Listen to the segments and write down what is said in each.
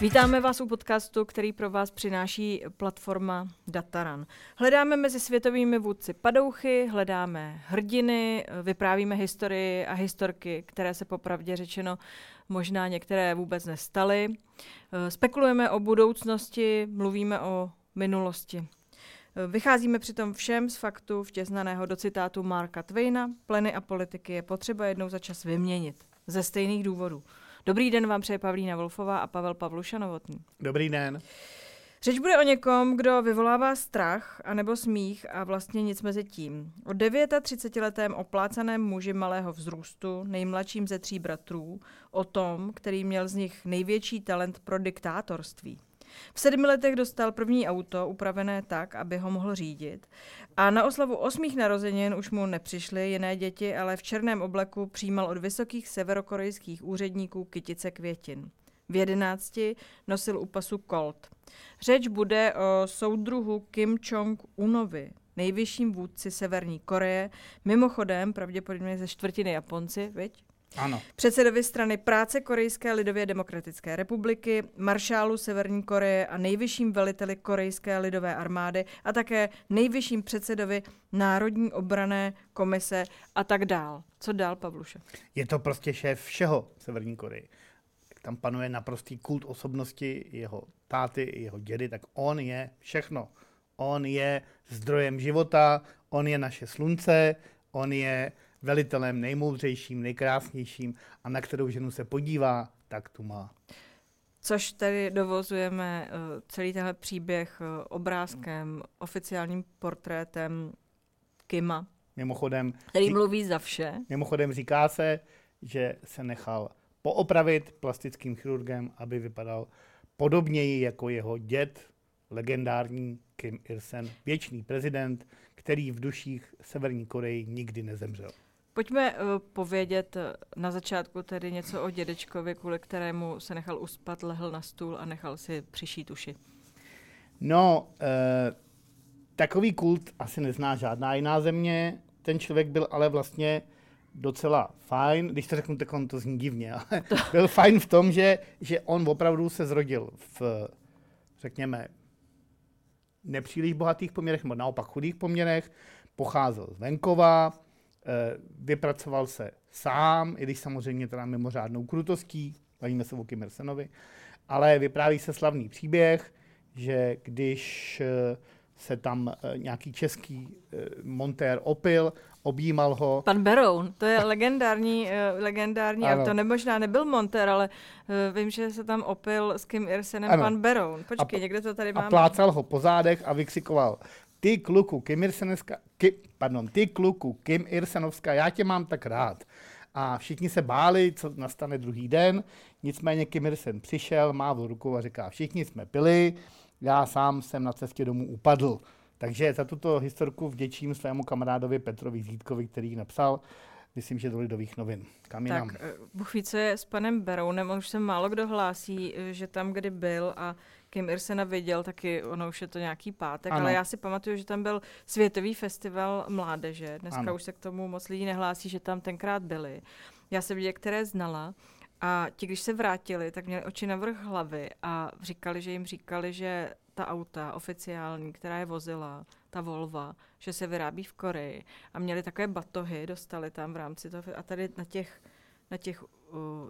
Vítáme vás u podcastu, který pro vás přináší platforma Dataran. Hledáme mezi světovými vůdci padouchy, hledáme hrdiny, vyprávíme historii a historky, které se popravdě řečeno možná některé vůbec nestaly. Spekulujeme o budoucnosti, mluvíme o minulosti. Vycházíme přitom všem z faktu vtěznaného do citátu Marka Twaina, pleny a politiky je potřeba jednou za čas vyměnit. Ze stejných důvodů. Dobrý den vám přeje Pavlína Wolfová a Pavel Pavluša Novotný. Dobrý den. Řeč bude o někom, kdo vyvolává strach anebo smích a vlastně nic mezi tím. O 39-letém oplácaném muži malého vzrůstu, nejmladším ze tří bratrů, o tom, který měl z nich největší talent pro diktátorství. V sedmi letech dostal první auto upravené tak, aby ho mohl řídit. A na oslavu osmých narozenin už mu nepřišly jiné děti, ale v černém obleku přijímal od vysokých severokorejských úředníků kytice květin. V jedenácti nosil u pasu Colt. Řeč bude o soudruhu Kim Jong-unovi, nejvyšším vůdci Severní Koreje, mimochodem pravděpodobně ze čtvrtiny Japonci, viď? Ano. Předsedovi strany práce Korejské lidově demokratické republiky, maršálu Severní Koreje a nejvyšším veliteli Korejské lidové armády a také nejvyšším předsedovi Národní obrané komise a tak dál. Co dál, Pavluše? Je to prostě šéf všeho Severní Koreje. Tam panuje naprostý kult osobnosti jeho táty, jeho dědy, tak on je všechno. On je zdrojem života, on je naše slunce, on je velitelem nejmoudřejším, nejkrásnějším a na kterou ženu se podívá, tak tu má. Což tedy dovozujeme uh, celý tenhle příběh uh, obrázkem, oficiálním portrétem Kima. Mimochodem, který mluví za vše. Mimochodem říká se, že se nechal poopravit plastickým chirurgem, aby vypadal podobněji jako jeho děd, legendární Kim Il-sen, věčný prezident, který v duších Severní Koreji nikdy nezemřel. Pojďme uh, povědět eh, na začátku tedy něco o dědečkovi, kvůli kterému se nechal uspat, lehl na stůl a nechal si přišít uši. No, uh, takový kult asi nezná žádná jiná země. Ten člověk byl ale vlastně docela fajn, když to řeknu, tak on to zní divně, ale byl fajn v tom, že, že on opravdu se zrodil v, řekněme, nepříliš bohatých poměrech, nebo naopak chudých poměrech, pocházel z venkova, Eh, vypracoval se sám, i když samozřejmě teda mimořádnou krutostí, bavíme se o Kim Ersenovi, ale vypráví se slavný příběh, že když eh, se tam eh, nějaký český montér opil, objímal ho. Pan Beroun, to je legendární, legendární a to nemožná nebyl montér, ale vím, že se tam opil s Kim Irsenem ano. pan Beroun. Počkej, a, někde to tady máme. A plácal ho po zádech a vykřikoval, ty kluku Kim Irsenovská, Kim, pardon, ty kluku Kim Irsenovská, já tě mám tak rád. A všichni se báli, co nastane druhý den, nicméně Kim Irsen přišel, mávl rukou a říká, všichni jsme pili, já sám jsem na cestě domů upadl. Takže za tuto historku vděčím svému kamarádovi Petrovi Zítkovi, který ji napsal, myslím, že do Lidových novin. Kam tak, jinam? Eh, Bůh ví, co je s panem Berounem, on už se málo kdo hlásí, eh, že tam, kdy byl a Kim Irsena viděl, taky ono už je to nějaký pátek, ano. ale já si pamatuju, že tam byl Světový festival mládeže. Dneska ano. už se k tomu moc lidí nehlásí, že tam tenkrát byli. Já jsem viděla, které znala. A ti, když se vrátili, tak měli oči na vrch hlavy a říkali, že jim říkali, že ta auta oficiální, která je vozila, ta Volva, že se vyrábí v Koreji. A měli takové batohy, dostali tam v rámci toho. A tady na těch, na těch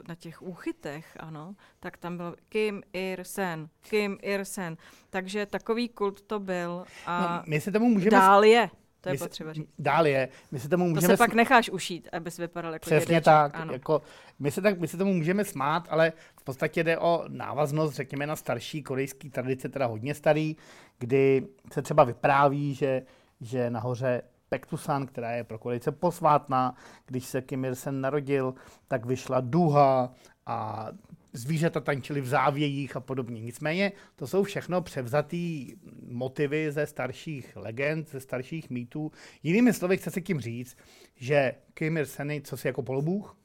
na těch úchytech, ano, tak tam byl Kim Ir-sen, Kim Ir-sen. Takže takový kult to byl a no, my se tomu můžeme... dál je. To je potřeba říct. Dál je. My se tomu můžeme... To se pak necháš ušít, aby se vypadal jako Přesně dědeček. tak. Ano. Jako, my, se tak. My se tomu můžeme smát, ale v podstatě jde o návaznost, řekněme, na starší korejský tradice, teda hodně starý, kdy se třeba vypráví, že, že nahoře Pektusan, která je pro Korejce posvátná. Když se Kim Il-sen narodil, tak vyšla duha a zvířata tančily v závějích a podobně. Nicméně to jsou všechno převzatý motivy ze starších legend, ze starších mýtů. Jinými slovy chce se tím říct, že Kim Il-sen, co si jako polobůh,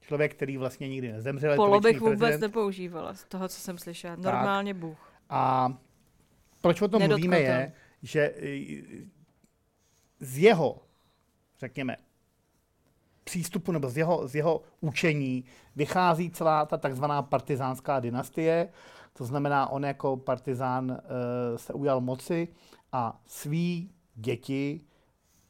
člověk, který vlastně nikdy nezemřel. Polo bych vůbec prezident. nepoužívala, z toho, co jsem slyšela. Normálně tak. Bůh. A proč o tom Nedotknuto. mluvíme je, že z jeho, řekněme, přístupu nebo z jeho, z jeho učení vychází celá ta takzvaná partizánská dynastie. To znamená, on jako partizán uh, se ujal moci a svý děti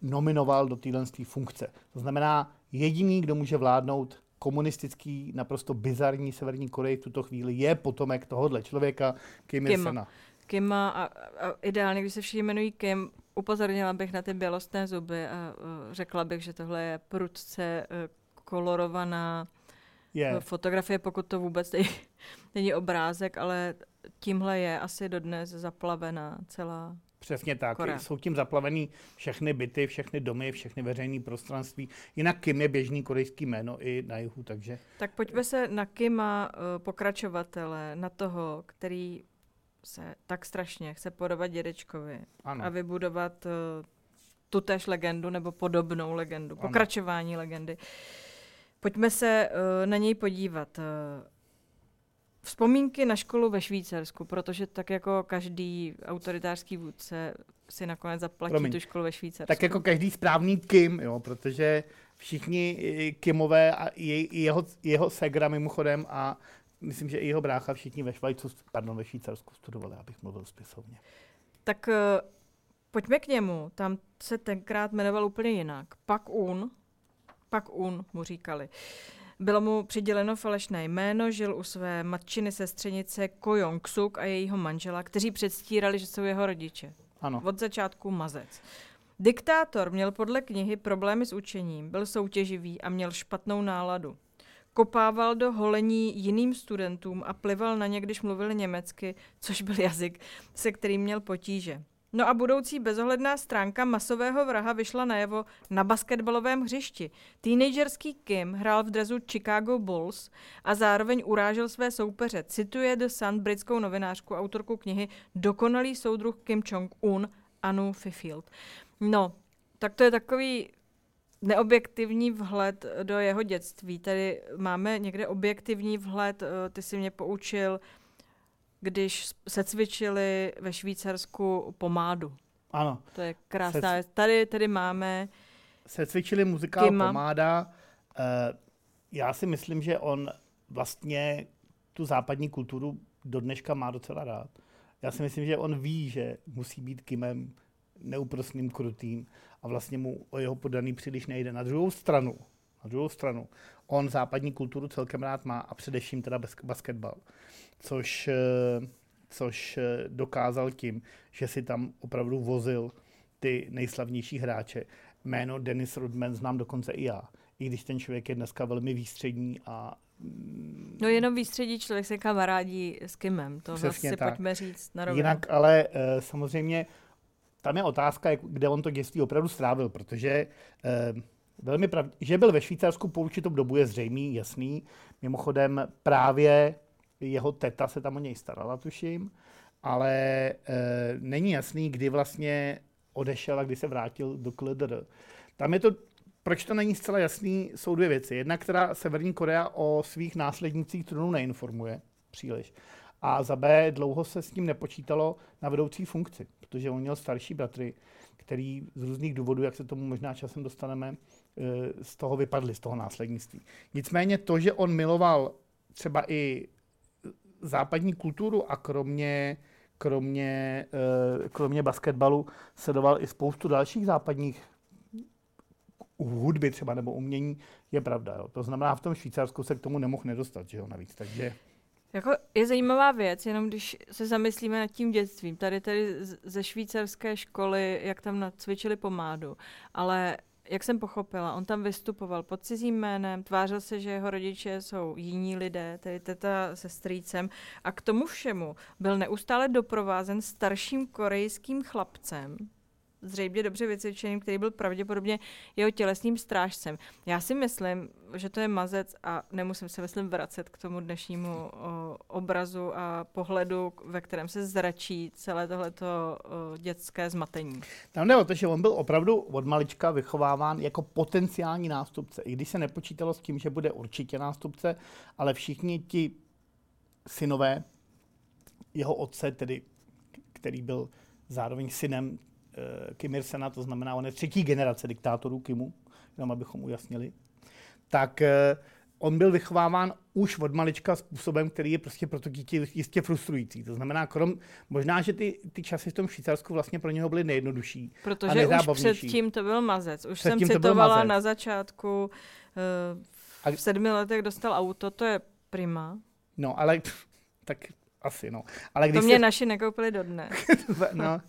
nominoval do téhle funkce. To znamená, jediný, kdo může vládnout komunistický, naprosto bizarní Severní Koreji v tuto chvíli, je potomek tohohle člověka, Kim Il-sena. Kim a, a ideálně, když se všichni jmenují Kim, upozornila bych na ty bělostné zuby a uh, řekla bych, že tohle je prudce uh, kolorovaná je. fotografie, pokud to vůbec není, není obrázek, ale tímhle je asi dodnes zaplavená celá Přesně tak. Korea. Jsou tím zaplavený všechny byty, všechny domy, všechny veřejné prostranství. Jinak Kim je běžný korejský jméno i na jihu, takže... Tak pojďme se na Kima pokračovatele, na toho, který se tak strašně chce podobat dědečkovi ano. a vybudovat uh, tutéž legendu nebo podobnou legendu, ano. pokračování legendy. Pojďme se uh, na něj podívat. Uh, Vzpomínky na školu ve Švýcarsku, protože tak jako každý autoritářský vůdce si nakonec zaplatí Promiň. tu školu ve Švýcarsku. Tak jako každý správný Kim, jo, protože všichni Kimové a jeho, jeho segra mimochodem a myslím, že i jeho brácha všichni ve Švajcu, pardon, ve Švýcarsku studovali, abych mluvil spisovně. Tak uh, pojďme k němu. Tam se tenkrát jmenoval úplně jinak. Pak Un, pak Un mu říkali. Bylo mu přiděleno falešné jméno, žil u své matčiny sestřenice Ko Jong-suk a jejího manžela, kteří předstírali, že jsou jeho rodiče. Ano. Od začátku mazec. Diktátor měl podle knihy problémy s učením, byl soutěživý a měl špatnou náladu. Kopával do holení jiným studentům a plival na ně, když mluvili německy, což byl jazyk, se kterým měl potíže. No a budoucí bezohledná stránka masového vraha vyšla najevo na basketbalovém hřišti. Teenagerský Kim hrál v drezu Chicago Bulls a zároveň urážel své soupeře. Cituje The Sun britskou novinářku, autorku knihy Dokonalý soudruh Kim Jong-un Anu Fifield. No, tak to je takový neobjektivní vhled do jeho dětství. Tady máme někde objektivní vhled, eh, ty si mě poučil, když se cvičili ve Švýcarsku pomádu. Ano. To je krásná věc. Tady, tady máme... Se cvičili muzikál Kima. pomáda. Uh, já si myslím, že on vlastně tu západní kulturu do dneška má docela rád. Já si myslím, že on ví, že musí být Kimem neúprostným, krutým a vlastně mu o jeho podaný příliš nejde. Na druhou stranu, na druhou stranu, on západní kulturu celkem rád má a především teda basketbal což, eh, což eh, dokázal tím, že si tam opravdu vozil ty nejslavnější hráče. Jméno Dennis Rodman znám dokonce i já, i když ten člověk je dneska velmi výstřední a mm, No jenom výstředí člověk se kamarádí s Kimem, to Přesně si tak. pojďme říct na rovinu. Jinak ale e, samozřejmě tam je otázka, kde on to dětství opravdu strávil, protože e, velmi prav... že byl ve Švýcarsku po určitou dobu je zřejmý, jasný. Mimochodem právě jeho teta se tam o něj starala, tuším, ale e, není jasný, kdy vlastně odešel a kdy se vrátil do KLDR. Tam je to, proč to není zcela jasný, jsou dvě věci. Jedna, která Severní Korea o svých následnících trůnu neinformuje příliš. A za B, dlouho se s tím nepočítalo na vedoucí funkci, protože on měl starší bratry, který z různých důvodů, jak se tomu možná časem dostaneme, e, z toho vypadli, z toho následnictví. Nicméně to, že on miloval třeba i západní kulturu a kromě, kromě, eh, kromě basketbalu sledoval i spoustu dalších západních hudby třeba nebo umění, je pravda. Jo. To znamená, v tom Švýcarsku se k tomu nemohl nedostat, že jo, navíc. Takže... Jako je zajímavá věc, jenom když se zamyslíme nad tím dětstvím. Tady tady ze švýcarské školy, jak tam nacvičili pomádu, ale jak jsem pochopila, on tam vystupoval pod cizím jménem, tvářil se, že jeho rodiče jsou jiní lidé, tedy teta se strýcem a k tomu všemu byl neustále doprovázen starším korejským chlapcem, zřejmě dobře vycvičeným, který byl pravděpodobně jeho tělesným strážcem. Já si myslím, že to je mazec a nemusím se, myslím, vracet k tomu dnešnímu o, obrazu a pohledu, ve kterém se zračí celé tohleto o, dětské zmatení. Tam jde o to, že on byl opravdu od malička vychováván jako potenciální nástupce, i když se nepočítalo s tím, že bude určitě nástupce, ale všichni ti synové jeho otce, tedy, který byl zároveň synem Kim Il-sena, to znamená, on je třetí generace diktátorů Kimu, jenom abychom ujasnili, tak eh, on byl vychováván už od malička způsobem, který je prostě pro to dítě jistě frustrující. To znamená, krom, možná, že ty, ty časy v tom Švýcarsku vlastně pro něho byly nejjednodušší. Protože už předtím to byl mazec. Už jsem citovala na začátku, uh, v sedmi letech dostal auto, to je prima. No, ale tak asi, no. Ale když to mě se... naši nekoupili do dne. no,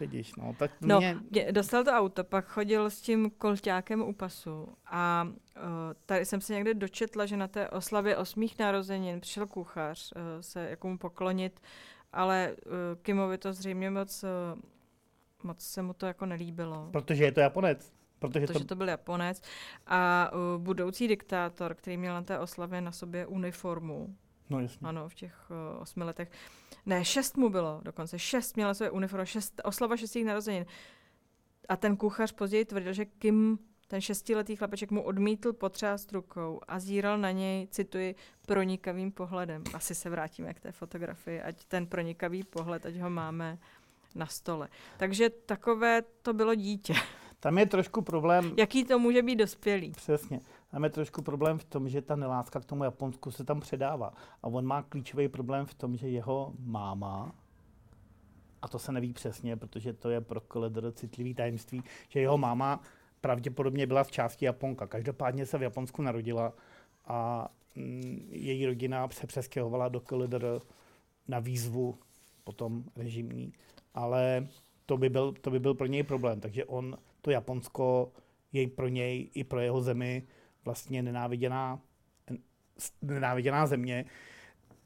vidíš, no. Tak no, mě... dostal to auto, pak chodil s tím kolťákem u pasu a uh, tady jsem se někde dočetla, že na té oslavě osmých narozenin přišel kuchař uh, se jako mu poklonit, ale uh, Kimovi to zřejmě moc, uh, moc se mu to jako nelíbilo. Protože je to Japonec. Protože, protože to... to byl Japonec. A uh, budoucí diktátor, který měl na té oslavě na sobě uniformu, No jasně. Ano, v těch uh, osmi letech. Ne, šest mu bylo dokonce. Šest měla své uniformu, šest, oslava šestých narozenin. A ten kuchař později tvrdil, že Kim, ten šestiletý chlapeček, mu odmítl potřást rukou a zíral na něj, cituji, pronikavým pohledem. Asi se vrátíme k té fotografii, ať ten pronikavý pohled, ať ho máme na stole. Takže takové to bylo dítě. Tam je trošku problém. Jaký to může být dospělý? Přesně. Tam je trošku problém v tom, že ta neláska k tomu Japonsku se tam předává. A on má klíčový problém v tom, že jeho máma, a to se neví přesně, protože to je pro Koledr citlivý tajemství, že jeho máma pravděpodobně byla z části Japonka. Každopádně se v Japonsku narodila a mm, její rodina se přestěhovala do Koledr na výzvu potom režimní. Ale to by, byl, to by byl pro něj problém. Takže on, to Japonsko, je pro něj i pro jeho zemi vlastně nenáviděná, nenáviděná země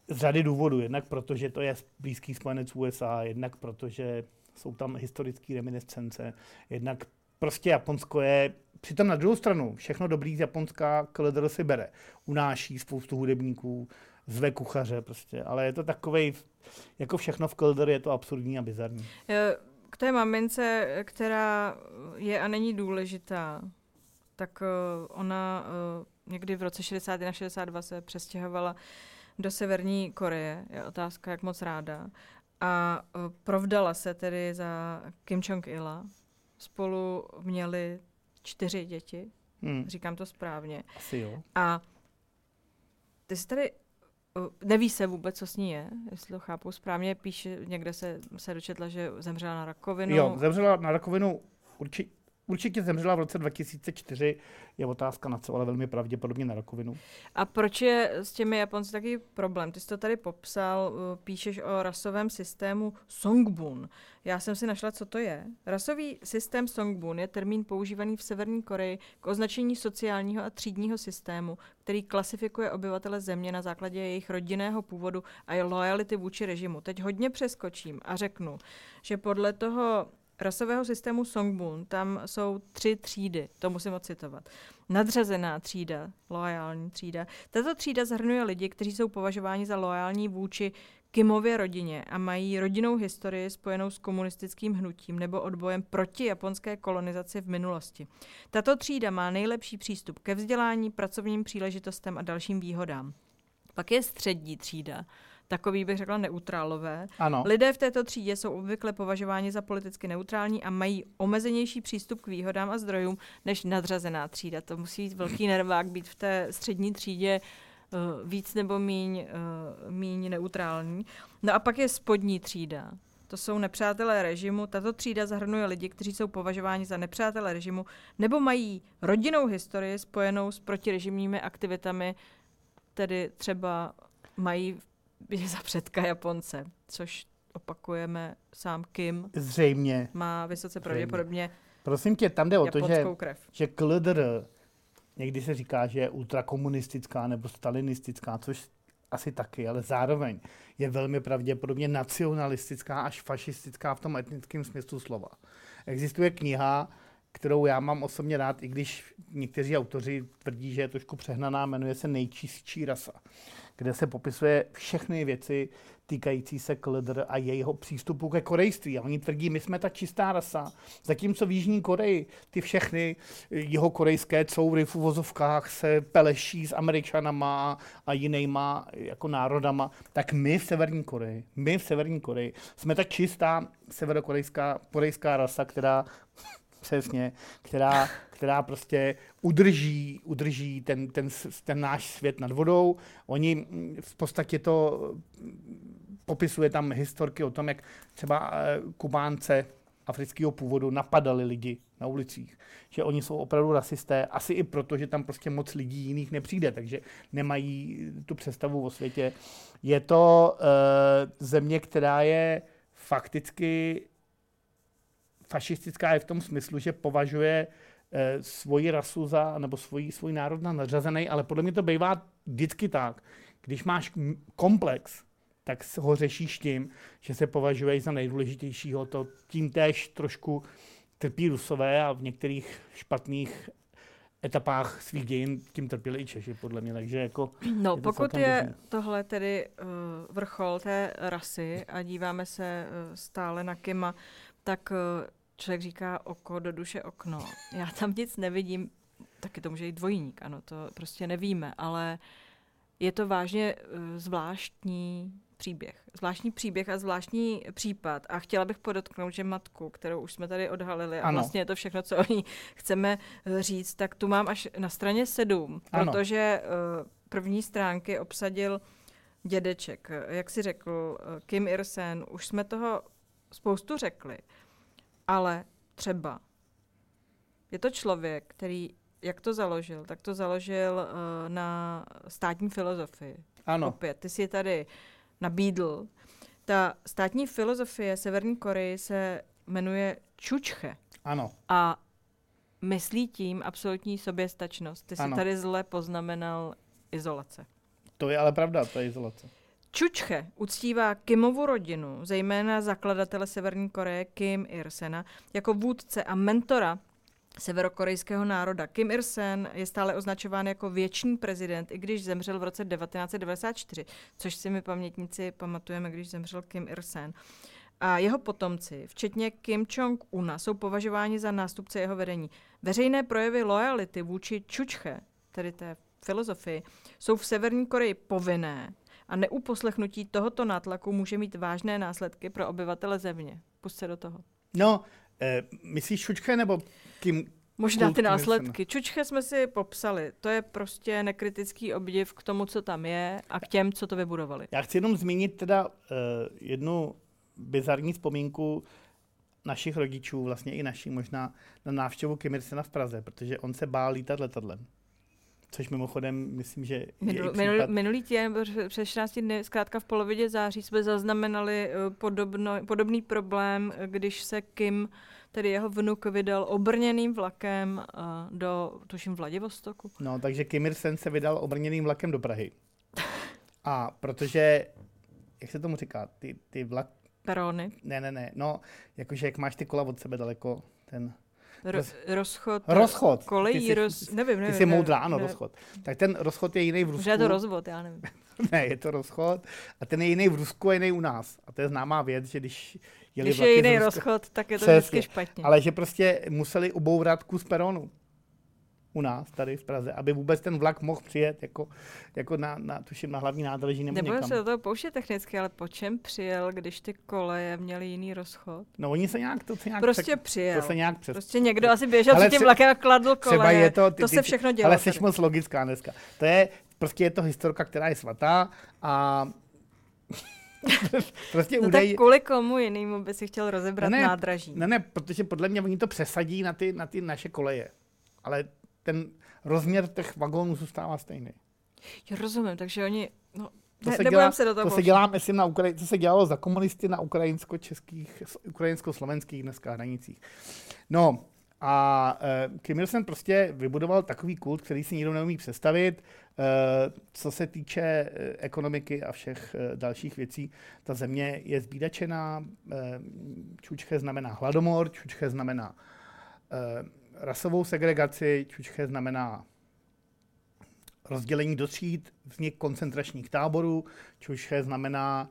z řady důvodů. Jednak protože to je blízký spojenec USA, jednak protože jsou tam historické reminiscence, jednak prostě Japonsko je, přitom na druhou stranu, všechno dobrý z Japonska Kledr si bere. Unáší spoustu hudebníků, zve kuchaře prostě, ale je to takovej, jako všechno v Kledr je to absurdní a bizarní. K té mamince, která je a není důležitá, tak uh, ona uh, někdy v roce 61 62 se přestěhovala do Severní Koreje. Je otázka, jak moc ráda. A uh, provdala se tedy za Kim Jong-ila. Spolu měli čtyři děti. Hmm. Říkám to správně. Asi jo. A ty jsi tady Neví se vůbec, co s ní je, jestli to chápu správně. Píše, někde se, se dočetla, že zemřela na rakovinu. Jo, zemřela na rakovinu určitě Určitě zemřela v roce 2004, je otázka na co, ale velmi pravděpodobně na rakovinu. A proč je s těmi Japonci taky problém? Ty jsi to tady popsal, uh, píšeš o rasovém systému Songbun. Já jsem si našla, co to je. Rasový systém Songbun je termín používaný v Severní Koreji k označení sociálního a třídního systému, který klasifikuje obyvatele země na základě jejich rodinného původu a lojality vůči režimu. Teď hodně přeskočím a řeknu, že podle toho rasového systému Songbun tam jsou tři třídy, to musím ocitovat. Nadřazená třída, loajální třída. Tato třída zahrnuje lidi, kteří jsou považováni za loajální vůči Kimově rodině a mají rodinnou historii spojenou s komunistickým hnutím nebo odbojem proti japonské kolonizaci v minulosti. Tato třída má nejlepší přístup ke vzdělání, pracovním příležitostem a dalším výhodám. Pak je střední třída, takový bych řekla neutrálové. Ano. Lidé v této třídě jsou obvykle považováni za politicky neutrální a mají omezenější přístup k výhodám a zdrojům než nadřazená třída. To musí být velký nervák být v té střední třídě uh, víc nebo míň, uh, míň neutrální. No a pak je spodní třída. To jsou nepřátelé režimu. Tato třída zahrnuje lidi, kteří jsou považováni za nepřátelé režimu nebo mají rodinnou historii spojenou s protirežimními aktivitami, tedy třeba mají je za předka Japonce, což opakujeme sám Kim. Zřejmě. Má vysoce pravděpodobně Prosím tě, tam jde o to, že, krev. že KLDR někdy se říká, že je ultrakomunistická nebo stalinistická, což asi taky, ale zároveň je velmi pravděpodobně nacionalistická až fašistická v tom etnickém smyslu slova. Existuje kniha, kterou já mám osobně rád, i když někteří autoři tvrdí, že je trošku přehnaná, jmenuje se Nejčistší rasa kde se popisuje všechny věci týkající se Kledr a jejího přístupu ke korejství. A oni tvrdí, my jsme ta čistá rasa. Zatímco v Jižní Koreji ty všechny jeho korejské coury v uvozovkách se peleší s Američanama a jinýma jako národama, tak my v Severní Koreji, my v Severní Koreji jsme ta čistá severokorejská korejská rasa, která Přesně, která, která prostě udrží, udrží ten, ten, ten náš svět nad vodou. Oni mm, v podstatě to mm, popisuje tam historky o tom, jak třeba eh, Kubánce afrického původu napadali lidi na ulicích. Že oni jsou opravdu rasisté, asi i proto, že tam prostě moc lidí jiných nepřijde, takže nemají tu představu o světě. Je to uh, země, která je fakticky fašistická je v tom smyslu, že považuje eh, svoji rasu za, nebo svůj, svůj národ na nadřazený, ale podle mě to bývá vždycky tak. Když máš komplex, tak ho řešíš tím, že se považuješ za nejdůležitějšího. To tím též trošku trpí Rusové a v některých špatných etapách svých dějin tím trpěli i Češi, podle mě. Takže jako no, je pokud je dobrý. tohle tedy uh, vrchol té rasy a díváme se uh, stále na Kima, tak uh, člověk říká oko do duše okno. Já tam nic nevidím, taky to může být dvojník, ano, to prostě nevíme, ale je to vážně uh, zvláštní příběh. Zvláštní příběh a zvláštní případ. A chtěla bych podotknout, že matku, kterou už jsme tady odhalili, a ano. vlastně je to všechno, co o ní chceme eh, říct, tak tu mám až na straně sedm, protože uh, první stránky obsadil dědeček. Jak si řekl, Kim Ir-sen, už jsme toho spoustu řekli. Ale třeba je to člověk, který, jak to založil, tak to založil uh, na státní filozofii. Ano. Opět, ty si je tady nabídl. Ta státní filozofie Severní Koreji se jmenuje Čučche. Ano. A myslí tím absolutní soběstačnost. Ty jsi ano. tady zle poznamenal izolace. To je ale pravda, to je izolace. Čučche uctívá Kimovu rodinu, zejména zakladatele Severní Koreje Kim Ir-sena, jako vůdce a mentora severokorejského národa. Kim Ir-sen je stále označován jako věčný prezident, i když zemřel v roce 1994, což si my pamětníci pamatujeme, když zemřel Kim Ir-sen. A jeho potomci, včetně Kim Jong-una, jsou považováni za nástupce jeho vedení. Veřejné projevy lojality vůči Čučche, tedy té filozofii, jsou v Severní Koreji povinné a neuposlechnutí tohoto nátlaku může mít vážné následky pro obyvatele země. Pust se do toho. No, eh, myslíš Čučche nebo Kim? Možná ty následky. Čučche jsme si popsali. To je prostě nekritický obdiv k tomu, co tam je a k těm, co to vybudovali. Já chci jenom zmínit teda uh, jednu bizarní vzpomínku našich rodičů, vlastně i naší možná, na návštěvu Kim v Praze, protože on se bál lítat letadlem. Což mimochodem, myslím, že Minul, je minulý, minulý týden, přes 14 dny, zkrátka v polovině září, jsme zaznamenali eh, podobno, podobný problém, když se Kim, tedy jeho vnuk, vydal obrněným vlakem uh, do, tuším, Vladivostoku. No, takže Kim Ir-sen se vydal obrněným vlakem do Prahy. A protože, jak se tomu říká, ty, ty vlak... Perony. Ne, ne, ne, no, jakože jak máš ty kola od sebe daleko, ten Ro, rozchod. Rozchod. Kolejí, jsi, roz, nevím, nevím. Ty jsi moudrá, ano, ne. rozchod. Tak ten rozchod je jiný v Rusku. Že je to rozvod, já nevím. ne, je to rozchod. A ten je jiný v Rusku a jiný u nás. A to je známá věc, že když jeli Když je jiný rozchod, tak je to Přesně. vždycky špatně. Ale že prostě museli ubourat kus peronu u nás tady v Praze, aby vůbec ten vlak mohl přijet jako, jako na, na, tuším, na hlavní nádraží nebo Nebudu se do toho pouštět technicky, ale po čem přijel, když ty koleje měly jiný rozchod? No oni se nějak, to se nějak Prostě přek, přijel. To se nějak přes... Prostě někdo asi běžel před tím vlakem a kladl koleje. Třeba je to, ty, to se všechno dělo. Ale jsi moc logická dneska. To je, prostě je to historka, která je svatá a prostě no udej... tak kvůli komu jinému by si chtěl rozebrat ne, nádraží? Ne, ne, protože podle mě oni to přesadí na ty, na ty naše koleje. Ale ten rozměr těch vagónů zůstává stejný. Jo, rozumím, takže oni, no, to ne, se dělá, se do toho to se dělá, myslím, na Ukraj- to se dělalo za komunisty na ukrajinsko-českých, ukrajinsko-slovenských dneska hranicích. No, a uh, Kim Il-sen prostě vybudoval takový kult, který si nikdo neumí představit. Uh, co se týče uh, ekonomiky a všech uh, dalších věcí, ta země je zbídačená. Uh, čučche znamená hladomor, čučche znamená uh, rasovou segregaci, čučche znamená rozdělení do tříd, vznik koncentračních táborů, čučche znamená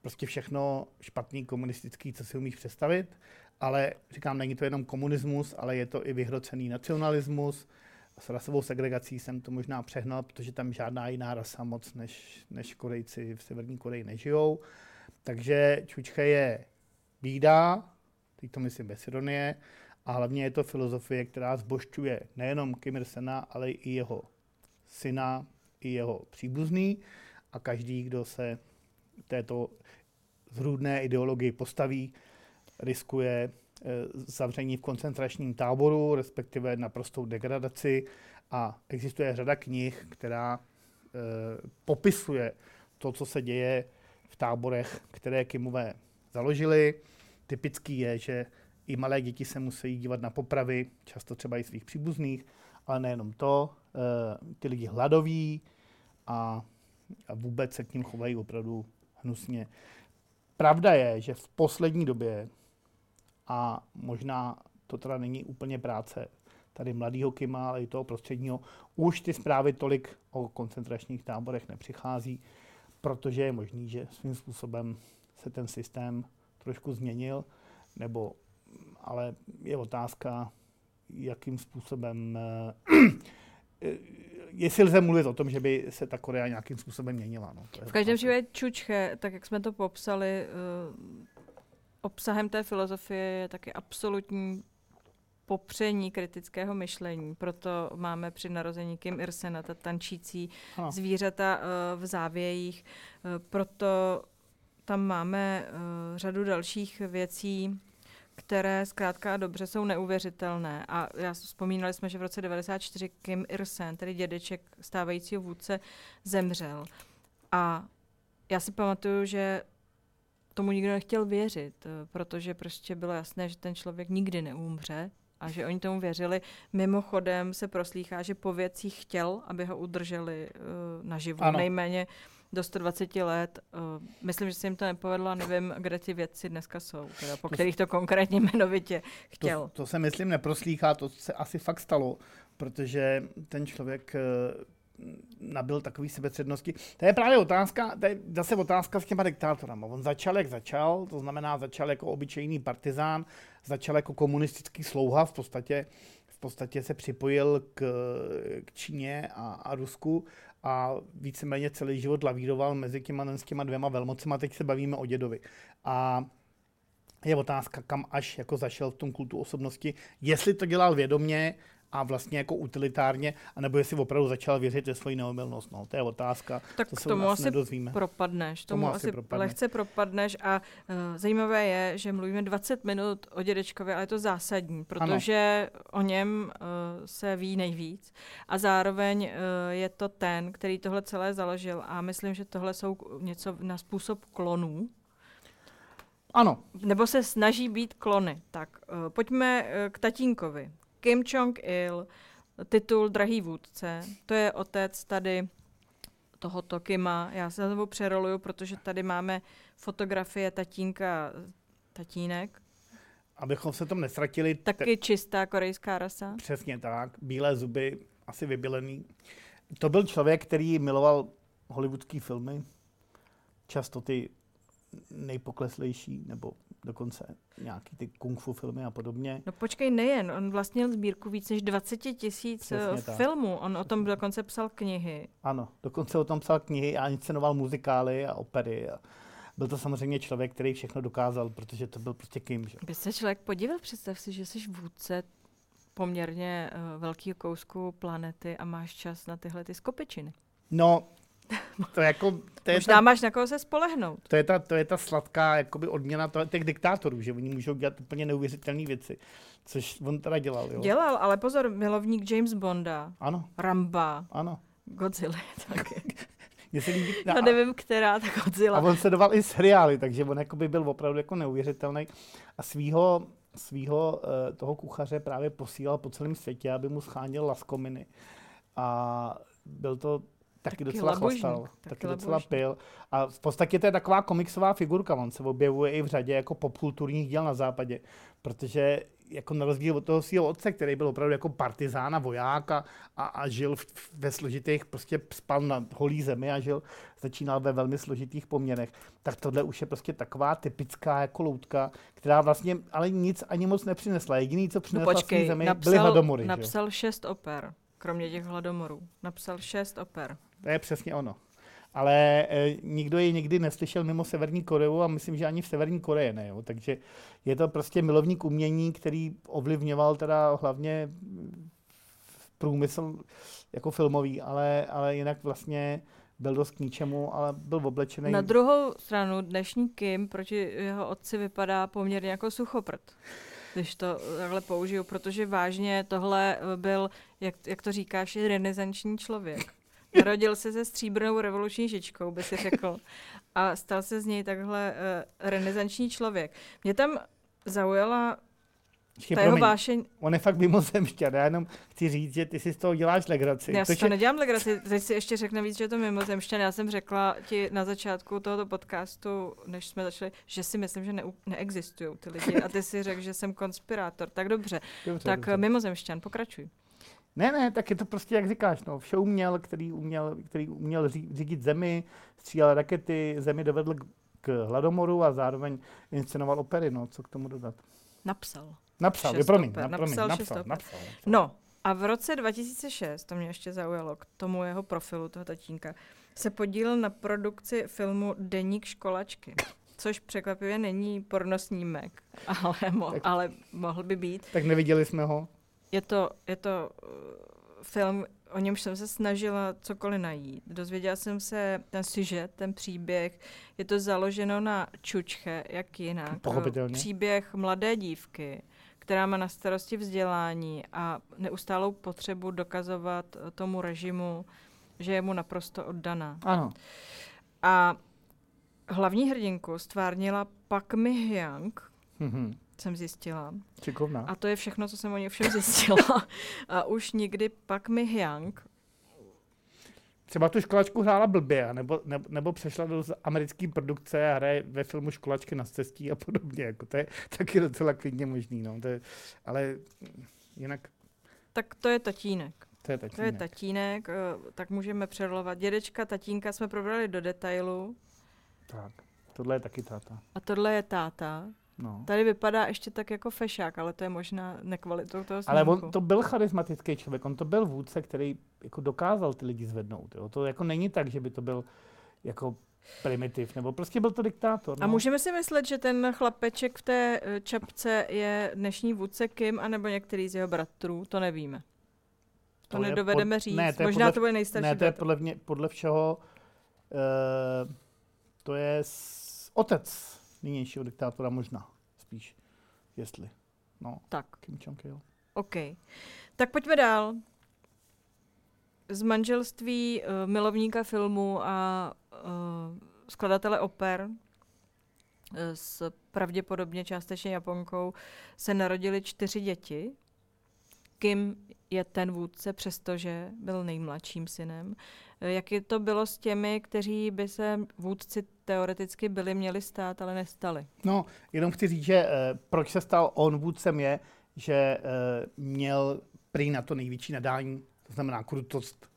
prostě všechno špatný komunistický, co si umíš představit, ale říkám, není to jenom komunismus, ale je to i vyhrocený nacionalismus. S rasovou segregací jsem to možná přehnal, protože tam žádná jiná rasa moc než, než Korejci v Severní Koreji nežijou. Takže Čučche je bída, teď to myslím bez ironie, A hlavně je to filozofie, která zbošťuje nejenom Kim Il-sena, ale i jeho syna, i jeho příbuzný. A každý, kdo se této zrůdné ideologii postaví, riskuje eh, zavření v koncentračním táboru, respektive naprostou degradaci. A existuje řada knih, která e, popisuje to, co se děje v táborech, které Kimové založili. Typický je, že i malé děti se musí dívat na popravy, často třeba i svých příbuzných, ale nejenom to, e, ty lidi hladoví a, a vůbec se k ním chovají opravdu hnusně. Pravda je, že v poslední době, a možná to teda není úplně práce tady mladého Kima, ale i toho prostředního, už ty zprávy tolik o koncentračních táborech nepřichází, protože je možný, že svým způsobem se ten systém trošku změnil, nebo ale je otázka, jakým způsobem, eh, jestli lze mluvit o tom, že by se ta Korea nějakým způsobem měnila. No, v každém případě Čučche, tak jak jsme to popsali, uh, obsahem té filozofie je taky absolutní popření kritického myšlení. Proto máme při narození Kim Irsena, ta tančící ano. zvířata v závějích. Proto tam máme řadu dalších věcí, které zkrátka dobře jsou neuvěřitelné. A já vzpomínali jsme, že v roce 94 Kim Ir-sen, tedy dědeček stávajícího vůdce, zemřel. A já si pamatuju, že tomu nikdo nechtěl věřit, protože prostě bylo jasné, že ten člověk nikdy neumře a že oni tomu věřili. Mimochodem se proslýchá, že po věcích chtěl, aby ho udrželi uh, naživu. Ano. Nejméně do 120 let. Uh, myslím, že se jim to nepovedlo a nevím, kde ty věci dneska jsou, teda, po to kterých to konkrétně jmenovitě chtěl. To, to se myslím neproslýchá, to se asi fakt stalo, protože ten člověk uh, nabil takový sebecednosti. To je právě otázka, to je zase otázka s těma diktátorama. On začal, jak začal, to znamená, začal jako obyčejný partizán, začal jako komunistický slouha, v podstatě, v podstatě se připojil k, k Číně a, a Rusku a víceméně celý život lavíroval mezi těma, těma dvěma velmocema. Teď se bavíme o dědovi. A je otázka, kam až jako zašel v tom kultu osobnosti. Jestli to dělal vědomě, a vlastně jako utilitárně, anebo jestli opravdu začal věřit ve svoji neomylnost. No, to je otázka. Tak to k tomu asi nedozvíme. propadneš. Tomu, tomu asi propadne. lehce propadneš a uh, zajímavé je, že mluvíme 20 minut o dědečkovi, ale je to zásadní, protože ano. o něm uh, se ví nejvíc a zároveň uh, je to ten, který tohle celé založil a myslím, že tohle jsou něco na způsob klonů, ano. Nebo se snaží být klony. Tak uh, pojďme uh, k tatínkovi. Kim Jong-il, titul Drahý vůdce, to je otec tady tohoto Kima. Já se znovu přeroluju, protože tady máme fotografie tatínka, tatínek. Abychom se tom nestratili. Taky te... čistá korejská rasa. Přesně tak, bílé zuby, asi vybilený. To byl člověk, který miloval hollywoodské filmy, často ty nejpokleslejší, nebo dokonce nějaký ty kung fu filmy a podobně. No počkej, nejen, on vlastnil sbírku víc než 20 tisíc eh, filmů, on o tom dokonce psal knihy. Ano, dokonce o tom psal knihy a inscenoval muzikály a opery a byl to samozřejmě člověk, který všechno dokázal, protože to byl prostě Kim. Že? By se člověk podíval, představ si, že jsi vůdce poměrně uh, velkého kousku planety a máš čas na tyhle ty skopečiny. No, to jako, to je Možná ta, máš na koho se spolehnout. To je ta, to je ta sladká jakoby odměna to, těch diktátorů, že oni můžou dělat úplně neuvěřitelné věci. Což on teda dělal, jo. Dělal, ale pozor, milovník James Bonda. Ano. Ramba. Ano. Godzilla taky. Mně se líbí, Já nevím, která, tak Godzilla. A on se doval i seriály, takže on jakoby byl opravdu jako neuvěřitelný. A svýho, svýho uh, toho kuchaře právě posílal po celém světě, aby mu schánil laskominy. A byl to taky, taky docela labužník, chlastal, taky, taky docela pil. A v podstatě to je taková komiksová figurka, on se objevuje i v řadě jako popkulturních děl na západě, protože jako na rozdíl od toho svého otce, který byl opravdu jako partizán a voják a, a, a žil v, ve složitých, prostě spal na holý zemi a žil, začínal ve velmi složitých poměrech, tak tohle už je prostě taková typická jako loutka, která vlastně ale nic ani moc nepřinesla. Jediný, co přinesla no počkej, zemi, napsal, byly hladomory. Napsal že? šest oper, kromě těch hladomorů. Napsal šest oper. To je přesně ono. ale e, nikdo ji nikdy neslyšel mimo Severní Koreu a myslím, že ani v Severní Koreji ne. Jo. Takže je to prostě milovník umění, který ovlivňoval teda hlavně průmysl jako filmový, ale, ale jinak vlastně byl dost k ničemu, ale byl oblečený. Na druhou stranu dnešní Kim proti jeho otci vypadá poměrně jako suchoprt když to takhle použiju, protože vážně tohle byl, jak, jak to říkáš, renesanční člověk. Narodil se se stříbrnou revoluční žičkou, by si řekl, a stal se z něj takhle uh, renesanční člověk. Mě tam zaujala ta jeho vášeň... On je fakt mimozemšťan, já jenom chci říct, že ty si z toho děláš legraci. Já si to je... nedělám legraci, teď si ještě řekne víc, že je to mimozemšťan. Já jsem řekla ti na začátku tohoto podcastu, než jsme začali, že si myslím, že ne, neexistují ty lidi a ty si řekl, že jsem konspirátor. Tak dobře, dobře tak dobře. mimozemšťan, pokračuj. Ne, ne, tak je to prostě, jak říkáš, no, vše uměl, který uměl, který uměl řídit zemi, střílel rakety, zemi dovedl k hladomoru a zároveň inscenoval opery, no, co k tomu dodat. Napsal. Napsal, je promiň, napsal, promiň, napsal, napsal, napsal, napsal. No, a v roce 2006, to mě ještě zaujalo k tomu jeho profilu, toho tatínka, se podílel na produkci filmu Deník školačky. Což překvapivě není pornosnímek, ale, mo- tak, ale mohl by být. Tak neviděli jsme ho. Je to, je to uh, film, o němž jsem se snažila cokoliv najít. Dozvěděla jsem se ten sujet, ten příběh. Je to založeno na čučche, jak jinak. Pochopitelně. Příběh mladé dívky, která má na starosti vzdělání a neustálou potřebu dokazovat tomu režimu, že je mu naprosto oddaná. Ano. A hlavní hrdinku stvárnila Pak Mi Hyang, mm-hmm. Jsem zjistila. Čikovná. A to je všechno, co jsem o něj všem zjistila. a už nikdy Pak Mi Hyang třeba tu školačku hrála blbě, nebo, nebo, nebo přešla do americké produkce a hraje ve filmu Školačky na cestí a podobně. Jako to je taky docela klidně možný. No. To je, ale jinak... Tak to je tatínek. To je tatínek. To je tatínek, eh, tak můžeme přerolovat. Dědečka, tatínka jsme probrali do detailu. Tak, tohle je taky táta. A tohle je táta. No. Tady vypadá ještě tak jako fešák, ale to je možná nekvalitou toho snímku. Ale on to byl charismatický člověk, on to byl vůdce, který jako dokázal ty lidi zvednout. Jo. To jako není tak, že by to byl jako primitiv, nebo prostě byl to diktátor. No. A můžeme si myslet, že ten chlapeček v té eh, čapce je dnešní vůdce Kim, anebo některý z jeho bratrů, to nevíme. To, to nedovedeme pod... říct. Ne, to Možná podle... to bude nejstarší Ne, to je podle, mě, podle všeho, uh, to je s... otec nynějšího diktátora možná, spíš, jestli. No, tak. Kim Jong-il. OK. Tak pojďme dál. Z manželství uh, milovníka filmu a uh, skladatele oper uh, s pravděpodobně částečně Japonkou se narodili čtyři děti. Kim je ten vůdce, přestože byl nejmladším synem. Jak je to bylo s těmi, kteří by se vůdci teoreticky byli měli stát, ale nestali? No, jenom chci říct, že eh, proč se stal on vůdcem je, že eh, měl prý na to největší nadání, to znamená krutost,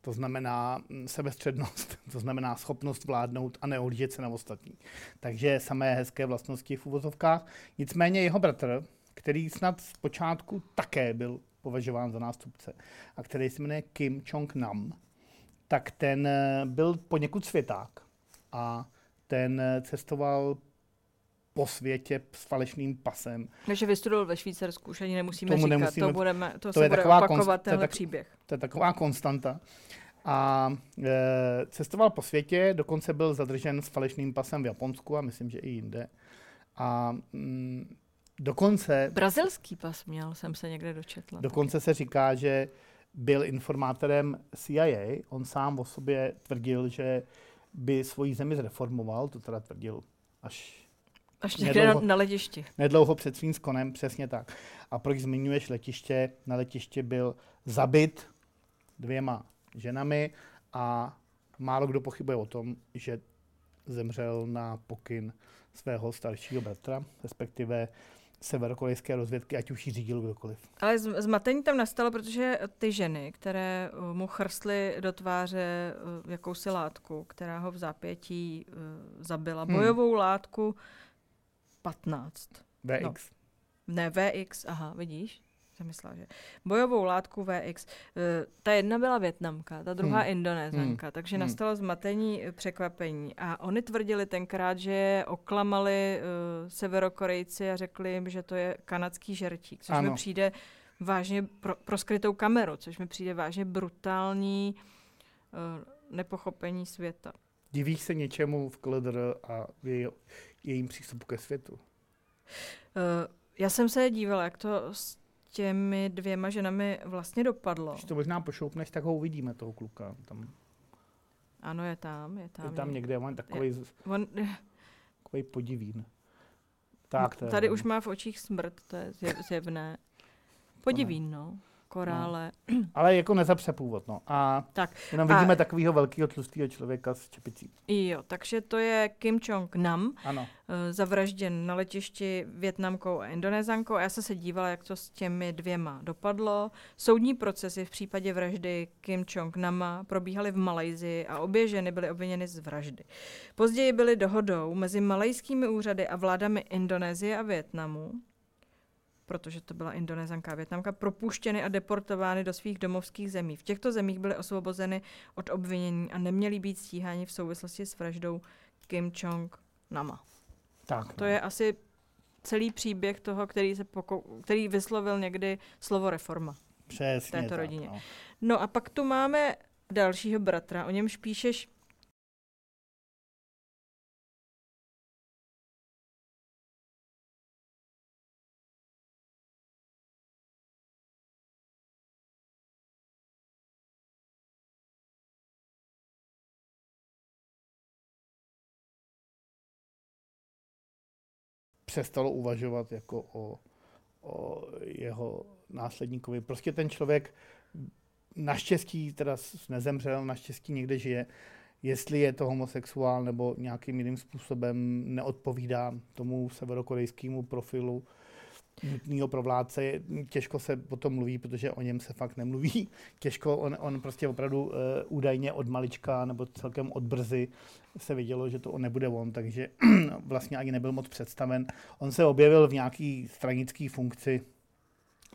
to znamená hm, sebestřednost, to znamená schopnost vládnout a neohlížet se na ostatní. Takže samé hezké vlastnosti v uvozovkách. Nicméně jeho bratr, který snad z počátku také byl považován za nástupce a který se jmenuje Kim Jong-nam, tak ten eh, byl poněkud světák a ten eh, cestoval po světě s falešným pasem. Takže vystudoval ve Švýcarsku, už ani nemusíme Tomu říkat, nemusíme, to, budeme, to, to se je bude opakovat konst, tenhle to je tak, příběh. To je taková konstanta. A e, cestoval po světě, dokonce byl zadržen s falešným pasem v Japonsku a myslím, že i jinde. A mm, dokonce... Brazilský pas měl, jsem se někde dočetla. Dokonce se říká, že byl informátorem CIA. On sám o sobě tvrdil, že by svoji zemi zreformoval, to teda tvrdil až Až někde na, na letišti. Nedlouho před svým skonem, přesně tak. A proč zmiňuješ letiště? Na letiště byl zabit dvěma ženami a málo kdo pochybuje o tom, že zemřel na pokyn svého staršího bratra, respektive severokorejské rozvědky, ať už ji řídil kdokoliv. Ale zmatení tam nastalo, protože ty ženy, které uh, mu chrstly do tváře uh, jakousi látku, která ho v zápětí uh, zabila, hmm. bojovou látku 15. VX. No. Ne, VX, aha, vidíš? Myslela, že bojovou látku VX. Eh, ta jedna byla Větnamka, ta druhá Hmm. Indonézanka, Hmm. takže Hmm. nastalo zmatení, eh, překvapení. A oni tvrdili tenkrát, že je oklamali uh, severokorejci a řekli jim, že to je kanadský žertík, což mi Ano. přijde vážně pro, pro skrytou kameru, což mi přijde vážně brutální uh, nepochopení světa. Divíš se něčemu v KLDR a v jej, jejím přístupu ke světu? Uh, já jsem se dívala, jak to těmi dvěma ženami vlastně dopadlo. Když to možná pošoupneš, tak ho uvidíme, toho kluka. Tam, Ano, je tam, je tam. je tam je. někde, on je takový, On, takový podivín. Tak, to je tady už má v očích smrt, to je zjev, zjevné. Podivín, no. Korále. Ale jako nezapře původ, no. A Tak, jenom a- vidíme takového velkého tlustého člověka s čepicí. Jo, takže to je Kim Jong-nam, Ano. eh, zavražděn na letišti Větnamkou a Indonézankou. A já jsem se dívala, jak to s těmi dvěma dopadlo. Soudní procesy v případě vraždy Kim Jong-nama probíhaly v Malajzii a obě ženy byly obviněny z vraždy. Později byly dohodou mezi malajskými úřady a vládami Indonésie a Větnamu, protože to byla Indonézanka a Větnamka, propuštěny a deportovány do svých domovských zemí. V těchto zemích byly osvobozeny od obvinění a neměly být stíháni v souvislosti s vraždou Kim Jong-nama. Tak, To no. je asi celý příběh toho, který, se pokou- který vyslovil někdy slovo reforma. Přesně této tak, rodině. No. No a pak tu máme dalšího bratra, o němž píšeš Přestalo uvažovat jako o, o jeho následníkovi. Prostě ten člověk naštěstí teda nezemřel, naštěstí někde žije. Jestli je to homosexuál nebo nějakým jiným způsobem neodpovídá tomu severokorejskému profilu nutného pro vládce, těžko se o tom mluví, protože o něm se fakt nemluví. Těžko, on, on prostě opravdu uh, údajně od malička nebo celkem od brzy se vědělo, že to on nebude on, takže vlastně ani nebyl moc představen. On se objevil v nějaký stranické funkci,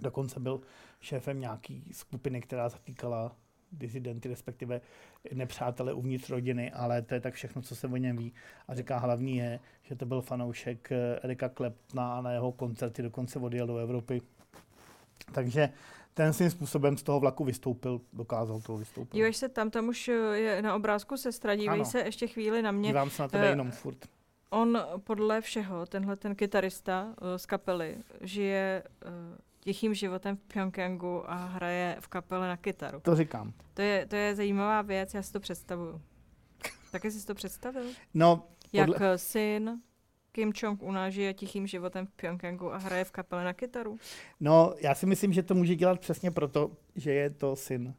dokonce byl šéfem nějaký skupiny, která zatýkala disidenty, respektive nepřátele uvnitř rodiny, ale to je tak všechno, co se o něm ví. A říká, hlavní je, že to byl fanoušek eh, Erika Klepna a na jeho koncerty dokonce odjel do Evropy. Takže ten svým způsobem z toho vlaku vystoupil, dokázal toho vystoupit. Díváš se tam, tam už eh, je na obrázku sestra, dívej Ano. se ještě chvíli na mě. Dívám se na tebe Eh, jenom furt. On podle všeho, tenhle ten kytarista eh, z kapely, žije eh, tichým životem v Pyongyangu a hraje v kapele na kytaru. To říkám. To je, to je zajímavá věc, já si to představuju. Taky jsi to představil? No, Jak Podle- eh, syn Kim Jong-una žije tichým životem v Pyongyangu a hraje v kapele na kytaru? no, já si myslím, že to může dělat přesně proto, že je to syn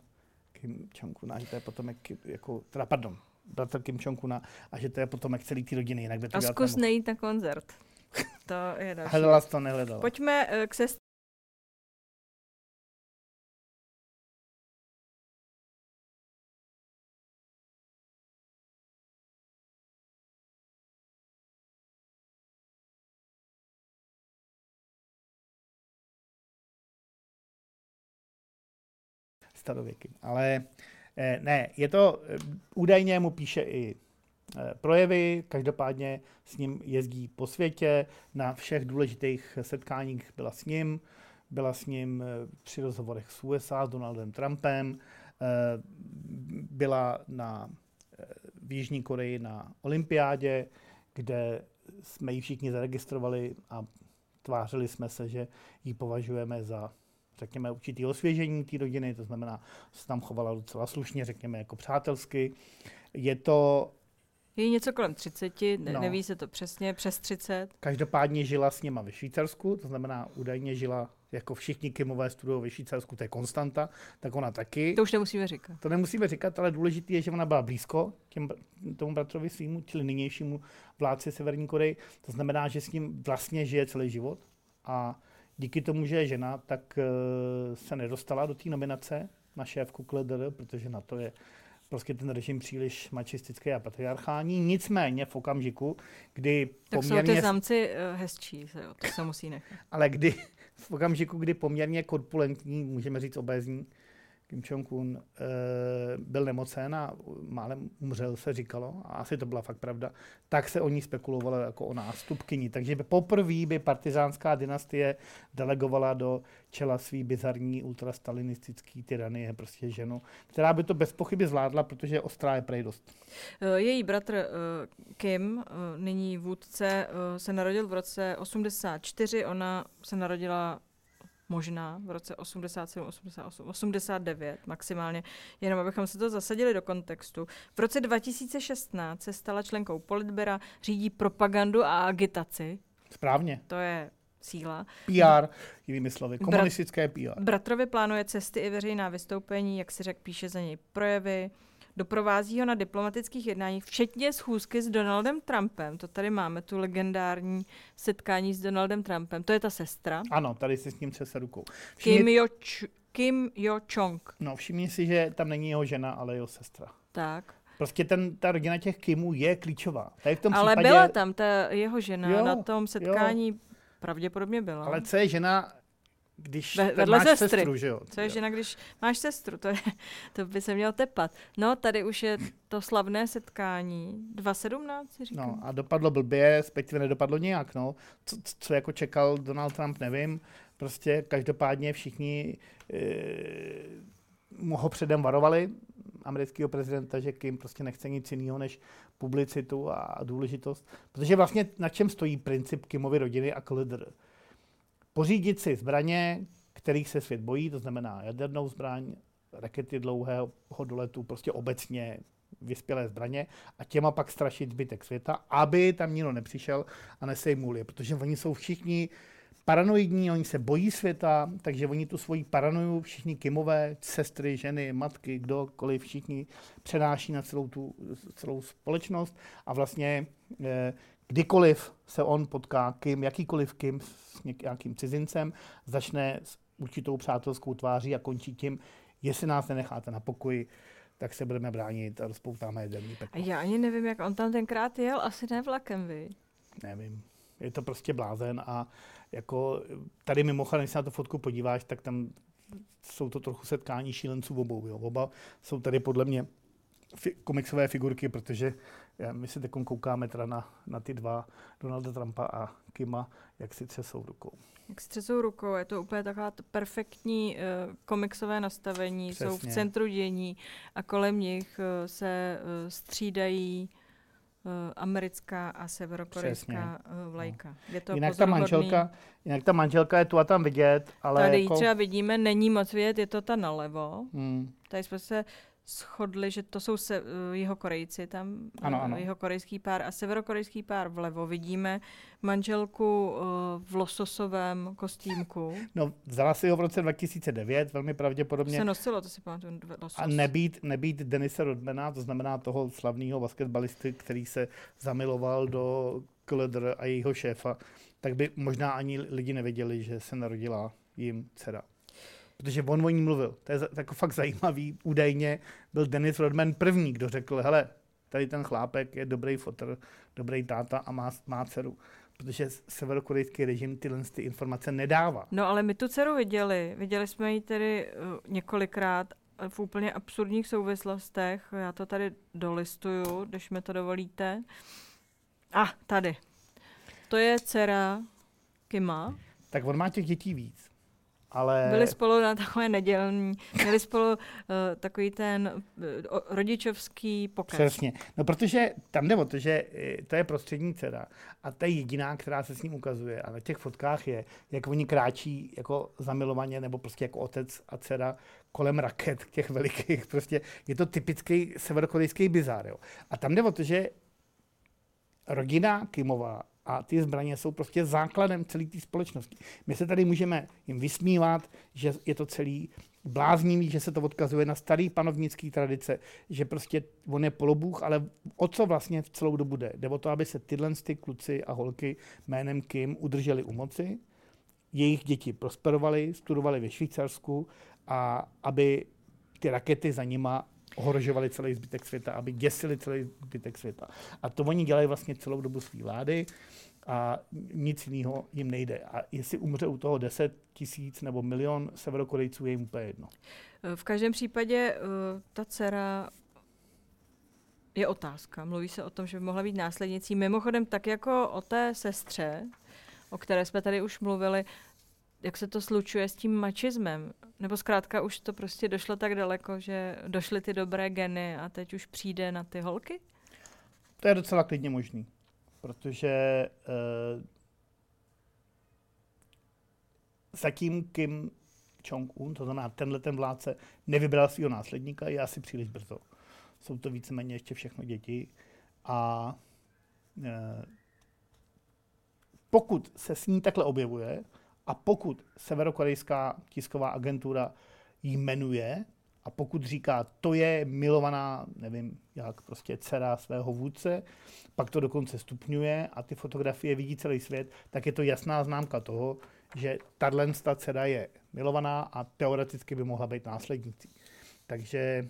Kim Jong-una, že to je potomek, Ki- jako, teda pardon, bratr Kim Jong-una a že to je potomek celý té rodiny, jinak by to A zkus nejít na koncert. To je další. Hledala to, nehledala. Pojďme eh, k sestře. Starověky. Ale eh, ne, je to, eh, údajně mu píše i eh, projevy, každopádně s ním jezdí po světě, na všech důležitých setkáních byla s ním, byla s ním při rozhovorech s USA, s Donaldem Trumpem, byla na, v Jižní Koreji na olympiádě, kde jsme ji všichni zaregistrovali a tvářili jsme se, že ji považujeme za řekněme, určitý osvěžení té rodiny, to znamená, se tam chovala docela slušně, řekněme, jako přátelsky. Je to, Je něco kolem 30, ne, No. neví se to přesně, přes 30. každopádně žila s něma ve Švýcarsku, to znamená, údajně žila, jako všichni Kimové studují ve Švýcarsku, to je konstanta, tak ona taky. To už nemusíme říkat. To nemusíme říkat, ale důležité je, že ona byla blízko těm, tomu bratrovi svýmu, čili nynějšímu vládci Severní Koreji. To znamená, že s ním vlastně žije celý život a díky tomu, že je žena, tak uh, se nedostala do té nominace na šéfku KLDR, protože na to je prostě ten režim příliš mačistický a patriarchální. Nicméně v okamžiku, kdy Tak jsou poměrně, ty znamci uh, hezčí, se, jo, to se musí nechat. ale kdy v okamžiku, kdy poměrně korpulentní, můžeme říct obézní, Kim Jong-un e, byl nemocen a málem umřel, se říkalo, a asi to byla fakt pravda, tak se o ní spekulovalo jako o nástupkyni. Takže poprvé by partizánská dynastie delegovala do čela svý bizarní ultrastalinistický tyranie prostě ženu, která by to bez pochyby zvládla, protože ostrá je prej dost. Eh, její bratr uh, Kim, nyní vůdce, se narodil v roce 84, ona se narodila možná v roce 87, 88, 89 maximálně, jenom abychom se to zasadili do kontextu. V roce 2016 se stala členkou Politbera, řídí propagandu a agitaci. Správně. To je síla. PR, jinými slovy, komunistické PR. Bratrovi plánuje cesty i veřejná vystoupení, jak si řekl, píše za něj projevy. Doprovází ho na diplomatických jednáních, včetně schůzky s Donaldem Trumpem. To tady máme, tu legendární setkání s Donaldem Trumpem. To je ta sestra. Ano, tady si s ním se rukou. Všimni... Kim Jo Kim Jo Chong. No, všimni si, že tam není jeho žena, ale jeho sestra. Tak. Prostě ten, ta rodina těch Kimů je klíčová. Tady v tom ale případě... byla tam ta jeho žena jo, na tom setkání, jo. pravděpodobně byla. Ale co je žena když Ve, vedle máš sestry. sestru, že jo? Co je žena, když máš sestru, to, je, to by se mělo tepat. No, tady už je to slavné setkání. 2.17, si říkám. No, a dopadlo blbě, respektive nedopadlo nějak, no. Co, co jako čekal Donald Trump, nevím. Prostě každopádně všichni e, mu ho předem varovali, amerického prezidenta, že Kim prostě nechce nic jiného než publicitu a důležitost. Protože vlastně na čem stojí princip Kimovy rodiny a Klidr? Pořídit si zbraně, kterých se svět bojí, to znamená jadernou zbraň, rakety dlouhého doletu, prostě obecně vyspělé zbraně a těma pak strašit zbytek světa, aby tam nikdo nepřišel a nesejmul je, protože oni jsou všichni paranoidní, oni se bojí světa, takže oni tu svoji paranoju, všichni Kimové, sestry, ženy, matky, kdokoliv, všichni přenáší na celou tu celou společnost a vlastně eh, kdykoliv se on potká kým, jakýkoliv kým s nějakým cizincem, začne s určitou přátelskou tváří a končí tím, jestli nás nenecháte na pokoji, tak se budeme bránit a rozpoutáme jedemní peklo. Já ani nevím, jak on tam tenkrát jel, asi ne vlakem, vy. Nevím. Je to prostě blázen a jako tady mimochodem, když se na tu fotku podíváš, tak tam jsou to trochu setkání šílenců obou. Jo. Oba jsou tady podle mě fi- komiksové figurky, protože my si teď koukáme teda na, na ty dva, Donalda Trumpa a Kima, jak si třesou rukou. Jak si třesou rukou, je to úplně taková perfektní uh, komiksové nastavení, Přesně. jsou v centru dění a kolem nich uh, se uh, střídají americká a severokorejská vlajka. No. Je to jinak ta, manželka, jinak ta manželka je tu a tam vidět, ale... Tady jako... třeba vidíme, není moc vidět, je to ta nalevo. Hmm. Tady jsme se shodli, že to jsou se, uh, jeho Korejci tam, ano, ano. jeho korejský pár a severokorejský pár vlevo. Vidíme manželku uh, v lososovém kostýmku. No, vzala si ho v roce 2009, velmi pravděpodobně. Se nosilo, to si pamatuju, losos. A nebýt, nebýt Denise Rodmana, to znamená toho slavného basketbalisty, který se zamiloval do Kledr a jejího šéfa, tak by možná ani lidi nevěděli, že se narodila jim dcera protože on o ní mluvil. To je jako fakt zajímavý. Údajně byl Dennis Rodman první, kdo řekl, hele, tady ten chlápek je dobrý fotr, dobrý táta a má, má dceru. Protože severokorejský režim tyhle ty informace nedává. No ale my tu dceru viděli. Viděli jsme ji tedy uh, několikrát v úplně absurdních souvislostech. Já to tady dolistuju, když mi to dovolíte. A, ah, tady. To je dcera Kima. Tak on má těch dětí víc ale... Byli spolu na takové nedělní, měli spolu uh, takový ten uh, rodičovský pokec. Přesně. No protože tam jde o to, že eh, to je prostřední dcera a ta je jediná, která se s ním ukazuje. A na těch fotkách je, jak oni kráčí jako zamilovaně nebo prostě jako otec a dcera kolem raket těch velikých. Prostě je to typický severokorejský bizár. Jo. A tam jde o to, že rodina Kimová a ty zbraně jsou prostě základem celé té společnosti. My se tady můžeme jim vysmívat, že je to celý bláznivý, že se to odkazuje na starý panovnický tradice, že prostě on je polobůh, ale o co vlastně v celou dobu jde? Jde o to, aby se tyhle ty kluci a holky jménem Kim udrželi u moci, jejich děti prosperovaly, studovali ve Švýcarsku a aby ty rakety za nima ohrožovali celý zbytek světa, aby děsili celý zbytek světa. A to oni dělají vlastně celou dobu své vlády. a nic jiného jim nejde. A jestli umře u toho 10 tisíc nebo milion severokorejců, je jim úplně jedno. V každém případě uh, ta dcera je otázka. Mluví se o tom, že by mohla být následnicí. Mimochodem, tak jako o té sestře, o které jsme tady už mluvili, jak se to slučuje s tím mačismem? Nebo zkrátka už to prostě došlo tak daleko, že došly ty dobré geny a teď už přijde na ty holky? To je docela klidně možný, protože uh, zatím Kim Jong-un, to znamená tenhle ten vládce, nevybral svého následníka, je asi příliš brzo. Jsou to víceméně ještě všechno děti a uh, pokud se s ní takhle objevuje a pokud severokorejská tisková agentura jí jmenuje a pokud říká, to je milovaná, nevím, jak prostě dcera svého vůdce, pak to dokonce stupňuje a ty fotografie vidí celý svět, tak je to jasná známka toho, že tahle dcera je milovaná a teoreticky by mohla být následnicí. Takže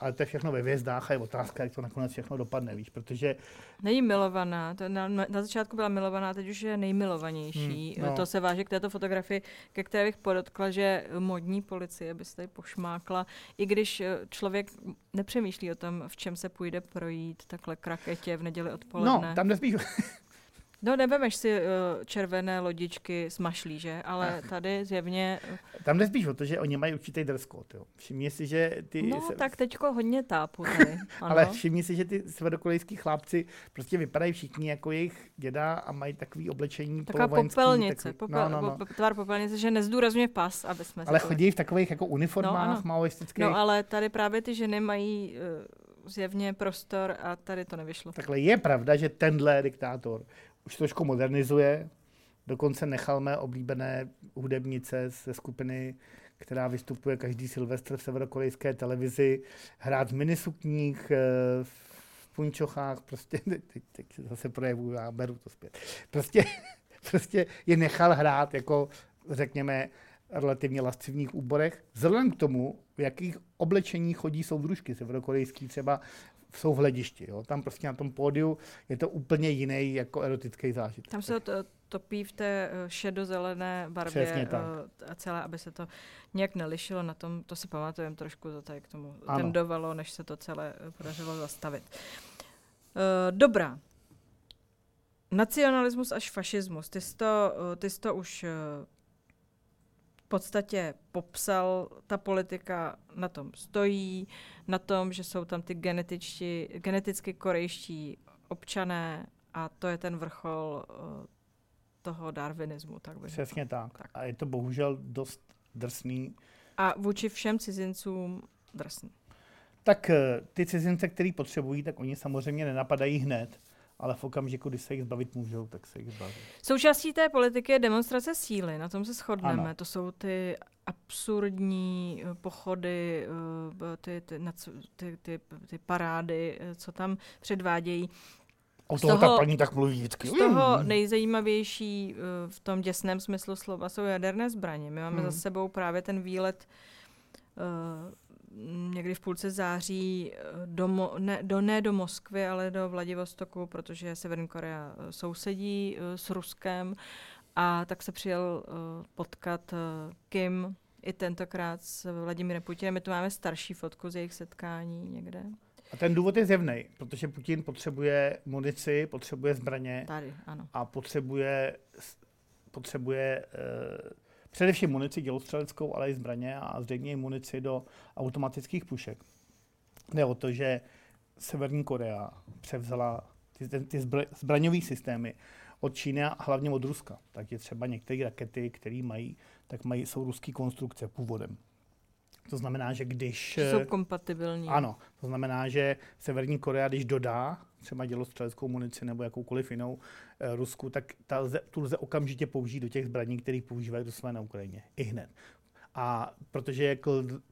ale to je všechno ve hvězdách a je otázka, jak to nakonec všechno dopadne, víš, protože... Není milovaná, to na, na začátku byla milovaná, teď už je nejmilovanější. Hmm, no. To se váže k této fotografii, ke které bych podotkla, že modní policie by se tady pošmákla, i když eh, člověk nepřemýšlí o tom, v čem se půjde projít takhle kraketě v neděli odpoledne. No, tam nesmíš, No, nevemeš si uh, červené lodičky s mašlí, že? Ale tady zjevně... Tam nespíš o to, že oni mají určitý dress code, jo. Všimni si, že ty... No, se... tak teďko hodně tápu tady. Ale všimni si, že ty severokorejský chlapci prostě vypadají všichni jako jejich děda a mají takový oblečení Taková popelnice, takový, popel, no, no, no. tvar popelnice, že nezdůrazňuje pas, aby jsme Ale chodí v takových jako uniformách no, maoistických. No, ale tady právě ty ženy mají uh, zjevně prostor a tady to nevyšlo. Takhle je pravda, že tenhle diktátor už trošku modernizuje. Dokonce nechal mé oblíbené hudebnice ze skupiny, která vystupuje každý Silvestr v severokorejské televizi, hrát v minisukních, eh, v punčochách, prostě, teď, teď se zase projevuju, já beru to zpět. Prostě, prostě je nechal hrát jako, řekněme, relativně lascivních úborech, vzhledem k tomu, v jakých oblečení chodí soudružky severokorejský třeba jsou v hledišti. Jo. Tam prostě na tom pódiu je to úplně jiný jako erotický zážitek. Tam se to topí v té eh, šedozelené barvě Přesně tak. Eh, a celé, aby se to nějak nelišilo na tom, to si pamatujeme trošku, to tady k tomu ano. tendovalo, než se to celé eh, podařilo zastavit. Dobrá. Nacionalismus až fašismus. Ty jsi to, ty jsi to už podstatě popsal, ta politika na tom stojí, na tom, že jsou tam ty genetičtí, geneticky korejští občané a to je ten vrchol uh, toho darwinismu. Tak bych Přesně tak. tak. A je to bohužel dost drsný. A vůči všem cizincům drsný. Tak eh, ty cizince, který potřebují, tak oni samozřejmě nenapadají hned ale v okamžiku, kdy se jich zbavit můžou, tak se jich zbaví. Součástí té politiky je demonstrace síly, na tom se shodneme. Ano. To jsou ty absurdní eh, pochody, eh, ty, ty, ty, ty, ty parády, eh, co tam předvádějí. O toho, toho ta paní tak mluví vždycky. Z toho mm. nejzajímavější v tom děsném smyslu slova jsou jaderné zbraně. My máme hmm. za sebou právě ten výlet někdy v půlce září eh, do, Mo, ne, do, ne do Moskvy, ale do Vladivostoku, protože Severní Korea eh, sousedí uh, s Ruskem a tak se přijel potkat Kim i tentokrát s Vladimírem Putinem. My tu máme starší fotku z jejich setkání někde. A ten důvod je zjevný, protože Putin potřebuje munici, potřebuje zbraně Tady, ano. a potřebuje, potřebuje uh, Především munici dělostřeleckou, ale i zbraně a zřejmě i munici do automatických pušek. Jde o to, že Severní Korea převzala ty, ty zbraňové systémy od Číny a hlavně od Ruska. Tak je třeba některé rakety, které mají, tak mají, jsou ruské konstrukce původem. To znamená, že když... Jsou kompatibilní. Ano, to znamená, že Severní Korea, když dodá třeba dělostřeleckou munici nebo jakoukoliv jinou e, Rusku, tak ta lze, tu lze okamžitě použít do těch zbraní, které používají do své na Ukrajině. I hned. A protože je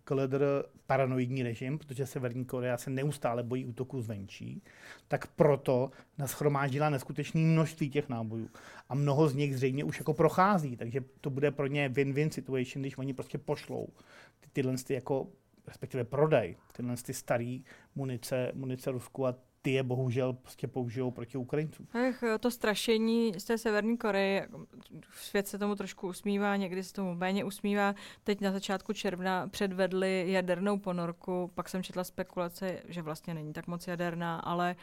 KLDR paranoidní režim, protože Severní Korea se neustále bojí útoku zvenčí, tak proto naschromáždila neskutečné množství těch nábojů. A mnoho z nich zřejmě už jako prochází, takže to bude pro ně win-win situation, když oni prostě pošlou ty, tyhle ty jako respektive prodej tyhle ty staré munice, munice Rusku a ty je bohužel prostě použijou proti Ukrajincům. Ech, to strašení z té Severní Koreje, svět se tomu trošku usmívá, někdy se tomu méně usmívá. Teď na začátku června předvedli jadernou ponorku, pak jsem četla spekulace, že vlastně není tak moc jaderná, ale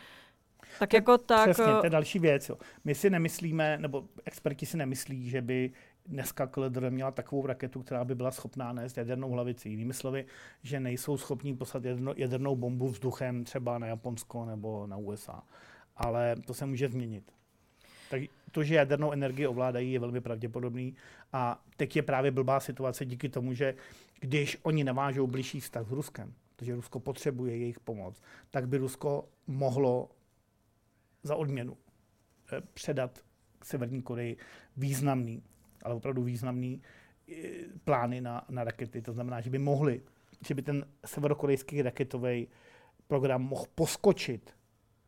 tak jako tak... Přesně, to je další věc. Jo. My si nemyslíme, nebo experti si nemyslí, že by dneska KLDR měla takovou raketu, která by byla schopná nést jadernou hlavici. Jinými slovy, že nejsou schopní poslat jedno, jadernou bombu vzduchem třeba na Japonsko nebo na USA. Ale to se může změnit. Tak to, že jadernou energii ovládají, je velmi pravděpodobný. A teď je právě blbá situace díky tomu, že když oni navážou blížší vztah s Ruskem, protože Rusko potřebuje jejich pomoc, tak by Rusko mohlo za odměnu eh, předat Severní Koreji významný ale opravdu významný eh, plány na, na rakety. To znamená, že by mohli, že by ten severokorejský raketový program mohl poskočit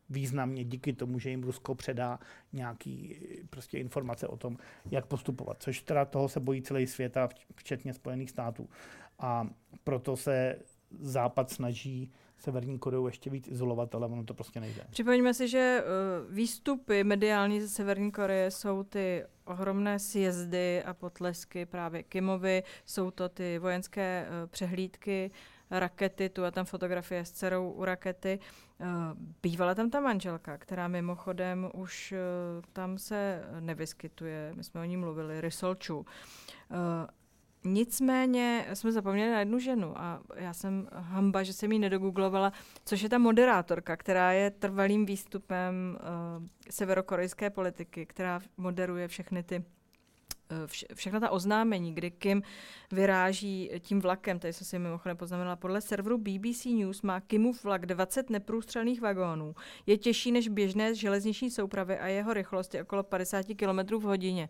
významně díky tomu, že jim Rusko předá nějaký eh, prostě informace o tom, jak postupovat. Což teda toho se bojí celý svět a včetně Spojených států. A proto se Západ snaží Severní Koreu ještě víc izolovat, ale ono to prostě nejde. Připomeňme si, že uh, výstupy mediální ze Severní Koreje jsou ty ohromné sjezdy a potlesky právě Kimovi, jsou to ty vojenské uh, přehlídky, rakety, tu a tam fotografie s dcerou u rakety. Uh, bývala tam ta manželka, která mimochodem už tam se nevyskytuje, my jsme o ní mluvili, Rysolču. Nicméně jsme zapomněli na jednu ženu a já jsem hamba, že jsem ji nedogooglovala, což je ta moderátorka, která je trvalým výstupem uh, severokorejské politiky, která moderuje všechny ty eh, vše, všechna ta oznámení, kdy Kim vyráží tím vlakem, tady jsem si mimochodem poznamenala, podle serveru BBC News má Kimův vlak 20 neprůstřelných vagónů. Je těžší než běžné železniční soupravy a jeho rychlost je okolo 50 km v hodině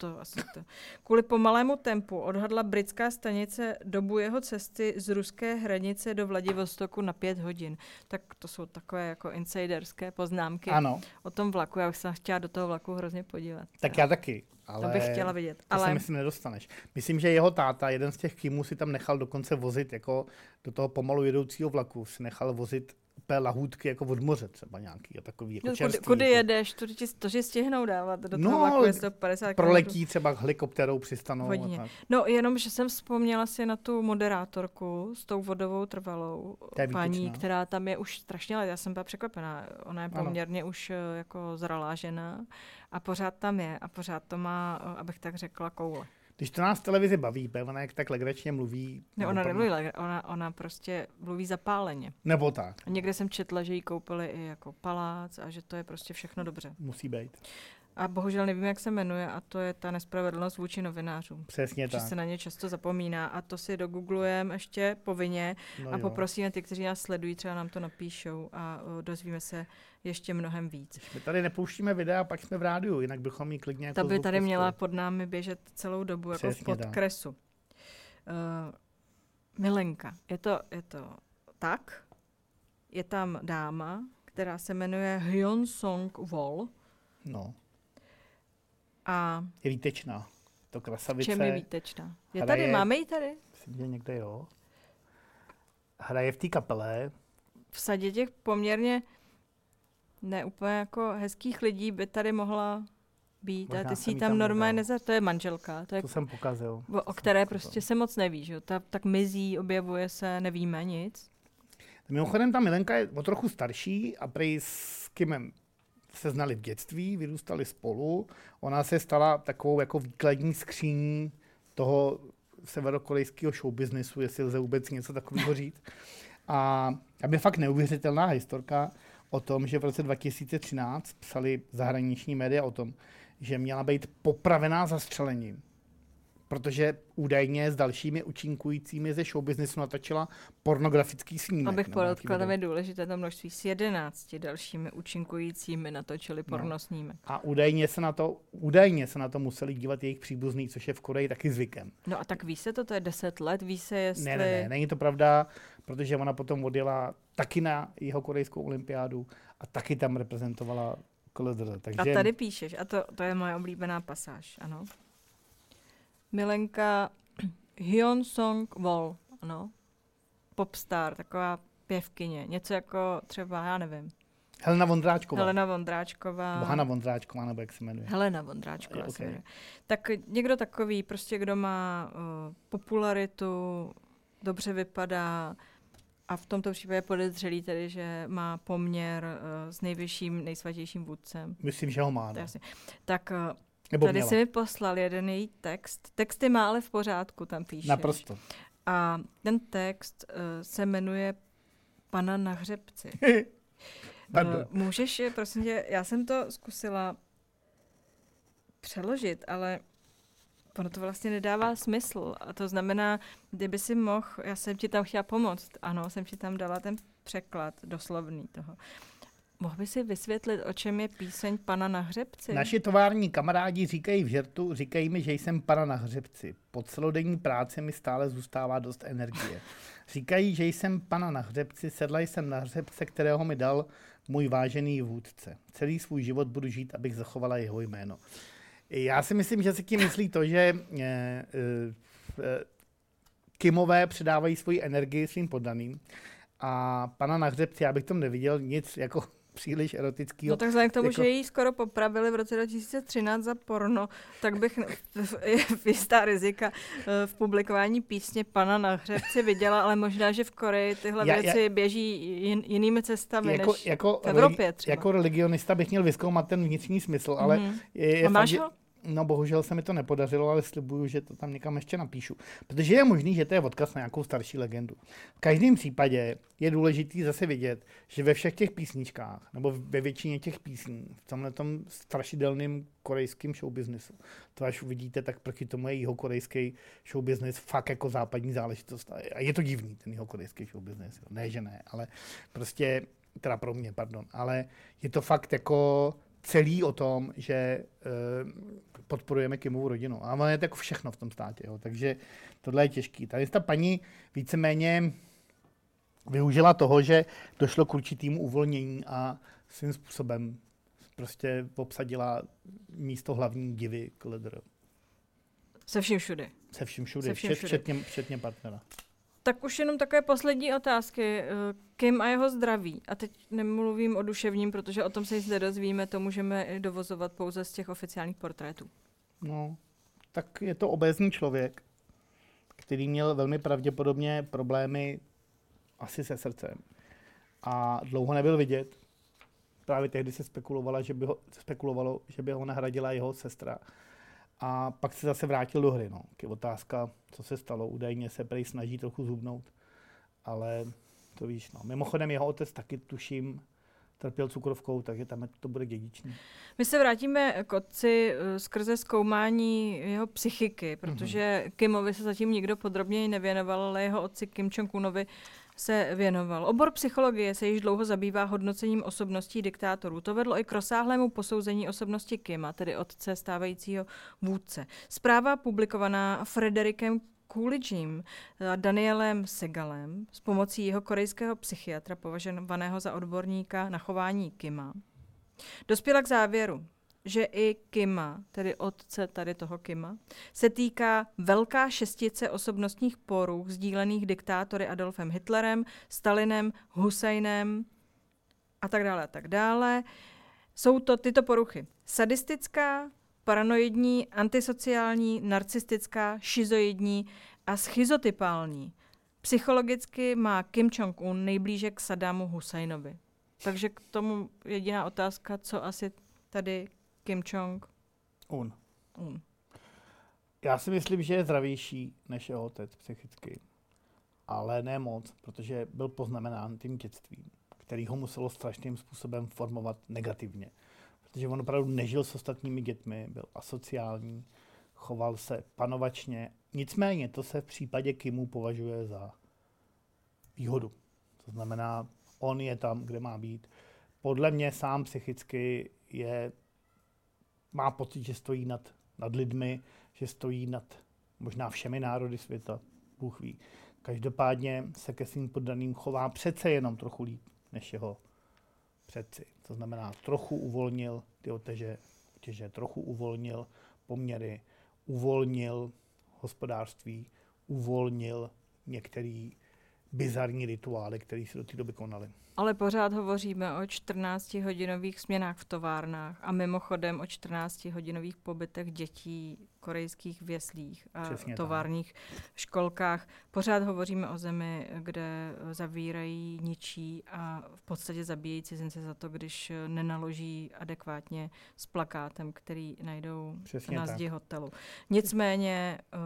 to asi to. Kvůli pomalému tempu odhadla britská stanice dobu jeho cesty z ruské hranice do Vladivostoku na pět hodin. Tak to jsou takové jako insiderské poznámky ano. o tom vlaku. Já bych se chtěla do toho vlaku hrozně podívat. Tak já taky. Ale to bych chtěla vidět. To ale... se myslím nedostaneš. Myslím, že jeho táta, jeden z těch kýmů, si tam nechal dokonce vozit jako do toho pomalu jedoucího vlaku, si nechal vozit úplně lahůdky jako od moře třeba nějaký a takový jako no, čerstvý, kudy, kudy jako... jedeš, to ti, to ti stihnou dávat do no, toho vlaku je 150 proletí třeba helikopterou přistanou. Hodině. Tak. No jenom, že jsem vzpomněla si na tu moderátorku s tou vodovou trvalou paní, která tam je už strašně let. Já jsem byla překvapená. Ona je poměrně ano. už eh, jako zralá žena a pořád tam je a pořád to má, eh, abych tak řekla, koule. Když to nás televizi baví, ona jak tak legračně mluví. Ne, ona nemluví ona, ona prostě mluví zapáleně. Nebo tak. Někde jsem četla, že jí koupili i jako palác a že to je prostě všechno dobře. Musí být. A bohužel nevím, jak se jmenuje, a to je ta nespravedlnost vůči novinářům. Přesně že tak. se na ně často zapomíná a to si dogooglujeme ještě povinně no a jo. poprosíme ty, kteří nás sledují, třeba nám to napíšou a dozvíme se ještě mnohem víc. My tady nepouštíme videa, pak jsme v rádiu, jinak bychom jí klidně jako Ta by tady měla pod námi běžet celou dobu, jako Přesně v podkresu. Uh, Milenka, je to, je to tak, je tam dáma, která se jmenuje Hyun Song Wol. No. A je výtečná. To krasavice. Čem je výtečná? Je hraje, tady, máme ji tady? Myslím, že někde jo. Hraje v té kapele. V sadě těch poměrně ne úplně jako hezkých lidí by tady mohla být. Možná a ty si tam normálně neza... To je manželka. To, je, to jsem pokazil. O, o které prostě se moc neví. Že? Ta, tak mizí, objevuje se, nevíme nic. Mimochodem ta Milenka je o trochu starší a prej s Kimem se znali v dětství, vyrůstali spolu. Ona se stala takovou jako výkladní skříní toho severokorejského showbiznesu, jestli lze vůbec něco takového říct. A aby fakt neuvěřitelná historka o tom, že v roce 2013 psali zahraniční média o tom, že měla být popravená zastřelením protože údajně s dalšími účinkujícími ze showbiznesu natočila pornografický snímek. Abych podotkla, tam je důležité to množství s jedenácti dalšími účinkujícími natočili no. pornosnímek. A údajně se, na to, údajně se na to museli dívat jejich příbuzní, což je v Koreji taky zvykem. No a tak ví se to, to je deset let, ví se jestli... Ne, ne, ne, není to pravda, protože ona potom odjela taky na jeho korejskou olympiádu a taky tam reprezentovala KLDR. Takže... A tady píšeš, a to, to je moje oblíbená pasáž, ano. Milenka Hyun Song Wol, ano. Popstar, taková pěvkyně. Něco jako třeba, já nevím. Helena Vondráčková. Helena Vondráčková. Nebo Vondráčková, nebo jak se jmenuje. Helena Vondráčková Okay. se jmenuje. Tak někdo takový, prostě kdo má uh, popularitu, dobře vypadá a v tomto případě podezřelý tedy, že má poměr uh, s nejvyšším, nejsvatějším vůdcem. Myslím, že ho má. No. jasně. Tak uh, Nebo tady měla. si mi poslal jeden její text. Texty má ale v pořádku, tam píše. Naprosto. A ten text uh, se jmenuje Pana na hřebci. Pardon. Uh, můžeš, je, prosím tě, já jsem to zkusila přeložit, ale ono to vlastně nedává smysl. A to znamená, kdyby si mohl, já jsem ti tam chtěla pomoct, ano, jsem ti tam dala ten překlad doslovný toho. Mohl by si vysvětlit, o čem je píseň Pana na hřebci? Naši tovární kamarádi říkají v žertu, říkají mi, že jsem pana na hřebci. Po celodenní práci mi stále zůstává dost energie. Říkají, že jsem pana na hřebci, sedla jsem na hřebce, kterého mi dal můj vážený vůdce. Celý svůj život budu žít, abych zachovala jeho jméno. Já si myslím, že se tím myslí to, že eh, eh, Kimové předávají svoji energii svým poddaným a pana na hřebci, já bych tam neviděl nic jako příliš erotického. No tak vzhledem k tomu, jako- že ji skoro popravili v roce 2013 za porno, tak bych v- jistá rizika eh, v publikování písně Pana na hřebci viděla, ale možná, že v Koreji tyhle Já- já- věci běží jin, jinými cestami jako, než jako, v Evropě třeba. jako religionista bych měl vyzkoumat ten vnitřní smysl, ale Mhm. je, je fakt, že-? No bohužel se mi to nepodařilo, ale slibuju, že to tam někam ještě napíšu. Protože je možný, že to je odkaz na nějakou starší legendu. V každém případě je důležité zase vidět, že ve všech těch písničkách, nebo ve většině těch písní, v tomhle tom strašidelném korejském showbiznesu, to až uvidíte, tak proti tomu je jeho korejský showbiznes fakt jako západní záležitost. A je to divný, ten jeho korejský showbiznes. Ne, že ne, ale prostě, teda pro mě, pardon, ale je to fakt jako celý o tom, že uh, podporujeme Kimovu rodinu. A ono je to jako všechno v tom státě. Jo. Takže tohle je těžký. Tady ta paní víceméně využila toho, že došlo k určitému uvolnění a svým způsobem prostě obsadila místo hlavní divy KLDR. Se vším všude. Se vším všude, Se vším všude. včetně, včetně partnera. Tak už jenom takové poslední otázky. Eh, Kim a jeho zdraví. A teď nemluvím o duševním, protože o tom se nic nedozvíme, to můžeme dovozovat pouze z těch oficiálních portrétů. No, tak je to obézní člověk, který měl velmi pravděpodobně problémy asi se srdcem. A dlouho nebyl vidět. Právě tehdy se spekulovalo, že by ho, spekulovalo, že by ho nahradila jeho sestra. A pak se zase vrátil do hry. No. Je otázka, co se stalo. Údajně se prej snaží trochu zhubnout. Ale to víš. No. Mimochodem jeho otec taky tuším trpěl cukrovkou, takže tam to bude dědičný. My se vrátíme k otci eh, skrze zkoumání jeho psychiky, protože Kimovi se zatím nikdo podrobněji nevěnoval, ale jeho otci Kim Jong-unovi se věnoval. Obor psychologie se již dlouho zabývá hodnocením osobností diktátorů. To vedlo i k rozsáhlému posouzení osobnosti Kima, tedy otce stávajícího vůdce. Zpráva publikovaná Frederikem Coolidgem a Danielem Segalem s pomocí jeho korejského psychiatra považovaného za odborníka na chování Kima dospěla k závěru, že i Kima, tedy otce tady toho Kima, se týká velká šestice osobnostních poruch sdílených diktátory Adolfem Hitlerem, Stalinem, Husajnem a tak dále a tak dále. Jsou to tyto poruchy. Sadistická, paranoidní, antisociální, narcistická, šizoidní a schizotypální. Psychologicky má Kim Jong-un nejblíže k Sadámu Husajnovi. Takže k tomu jediná otázka, co asi tady Kim Jong Un. Un. Já si myslím, že je zdravější než jeho otec psychicky. Ale ne moc, protože byl poznamenán tím dětstvím, který ho muselo strašným způsobem formovat negativně. Protože on opravdu nežil s ostatními dětmi, byl asociální, choval se panovačně. Nicméně to se v případě Kimu považuje za výhodu. To znamená, on je tam, kde má být. Podle mě sám psychicky je, má pocit, že stojí nad, nad lidmi, že stojí nad možná všemi národy světa, Bůh ví. Každopádně se ke svým poddaným chová přece jenom trochu líp než jeho předci. To znamená, trochu uvolnil ty oteže, otěže, trochu uvolnil poměry, uvolnil hospodářství, uvolnil některé bizarní rituály, které se do té doby konaly. Ale pořád hovoříme o 14-hodinových směnách v továrnách a mimochodem o 14-hodinových pobytech dětí korejských věslích a Přesně tak. továrních školkách. Pořád hovoříme o zemi, kde zavírají, ničí a v podstatě zabíjejí cizince za to, když nenaloží adekvátně s plakátem, který najdou Přesně na tak. zdi hotelu. Nicméně eh,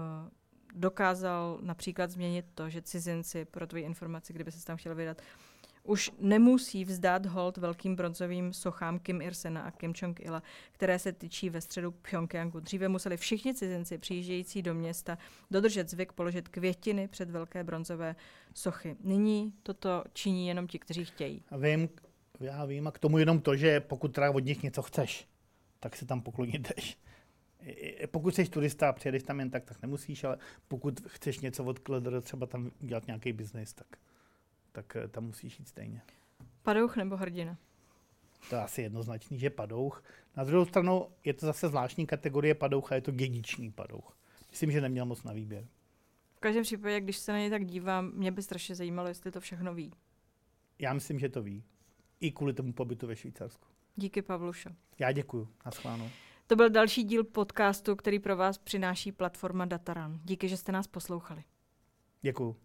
dokázal například změnit to, že cizinci, pro tvoji informaci, kdyby se tam chtěl vydat, už nemusí vzdát hold velkým bronzovým sochám Kim Ir-sena a Kim Jong-ila, které se tyčí ve středu Pyongyangu. Dříve museli všichni cizinci přijíždějící do města dodržet zvyk položit květiny před velké bronzové sochy. Nyní toto činí jenom ti, kteří chtějí. A vím, já vím, a k tomu jenom to, že pokud teda od nich něco chceš, tak se tam poklonit jdeš. Pokud jsi turista a přijedeš tam jen tak, tak nemusíš, ale pokud chceš něco od KLDR, třeba tam dělat nějaký biznis, tak, tak eh, tam musíš jít stejně. Padouch nebo hrdina? To je asi jednoznačný, že padouch. Na druhou stranu je to zase zvláštní kategorie padoucha, je to dědičný padouch. Myslím, že neměl moc na výběr. V každém případě, když se na něj tak dívám, mě by strašně zajímalo, jestli to všechno ví. Já myslím, že to ví. I kvůli tomu pobytu ve Švýcarsku. Díky Pavlušo. Já děkuju. Naschledanou. To byl další díl podcastu, který pro vás přináší platforma Dataran. Díky, že jste nás poslouchali. Děkuju.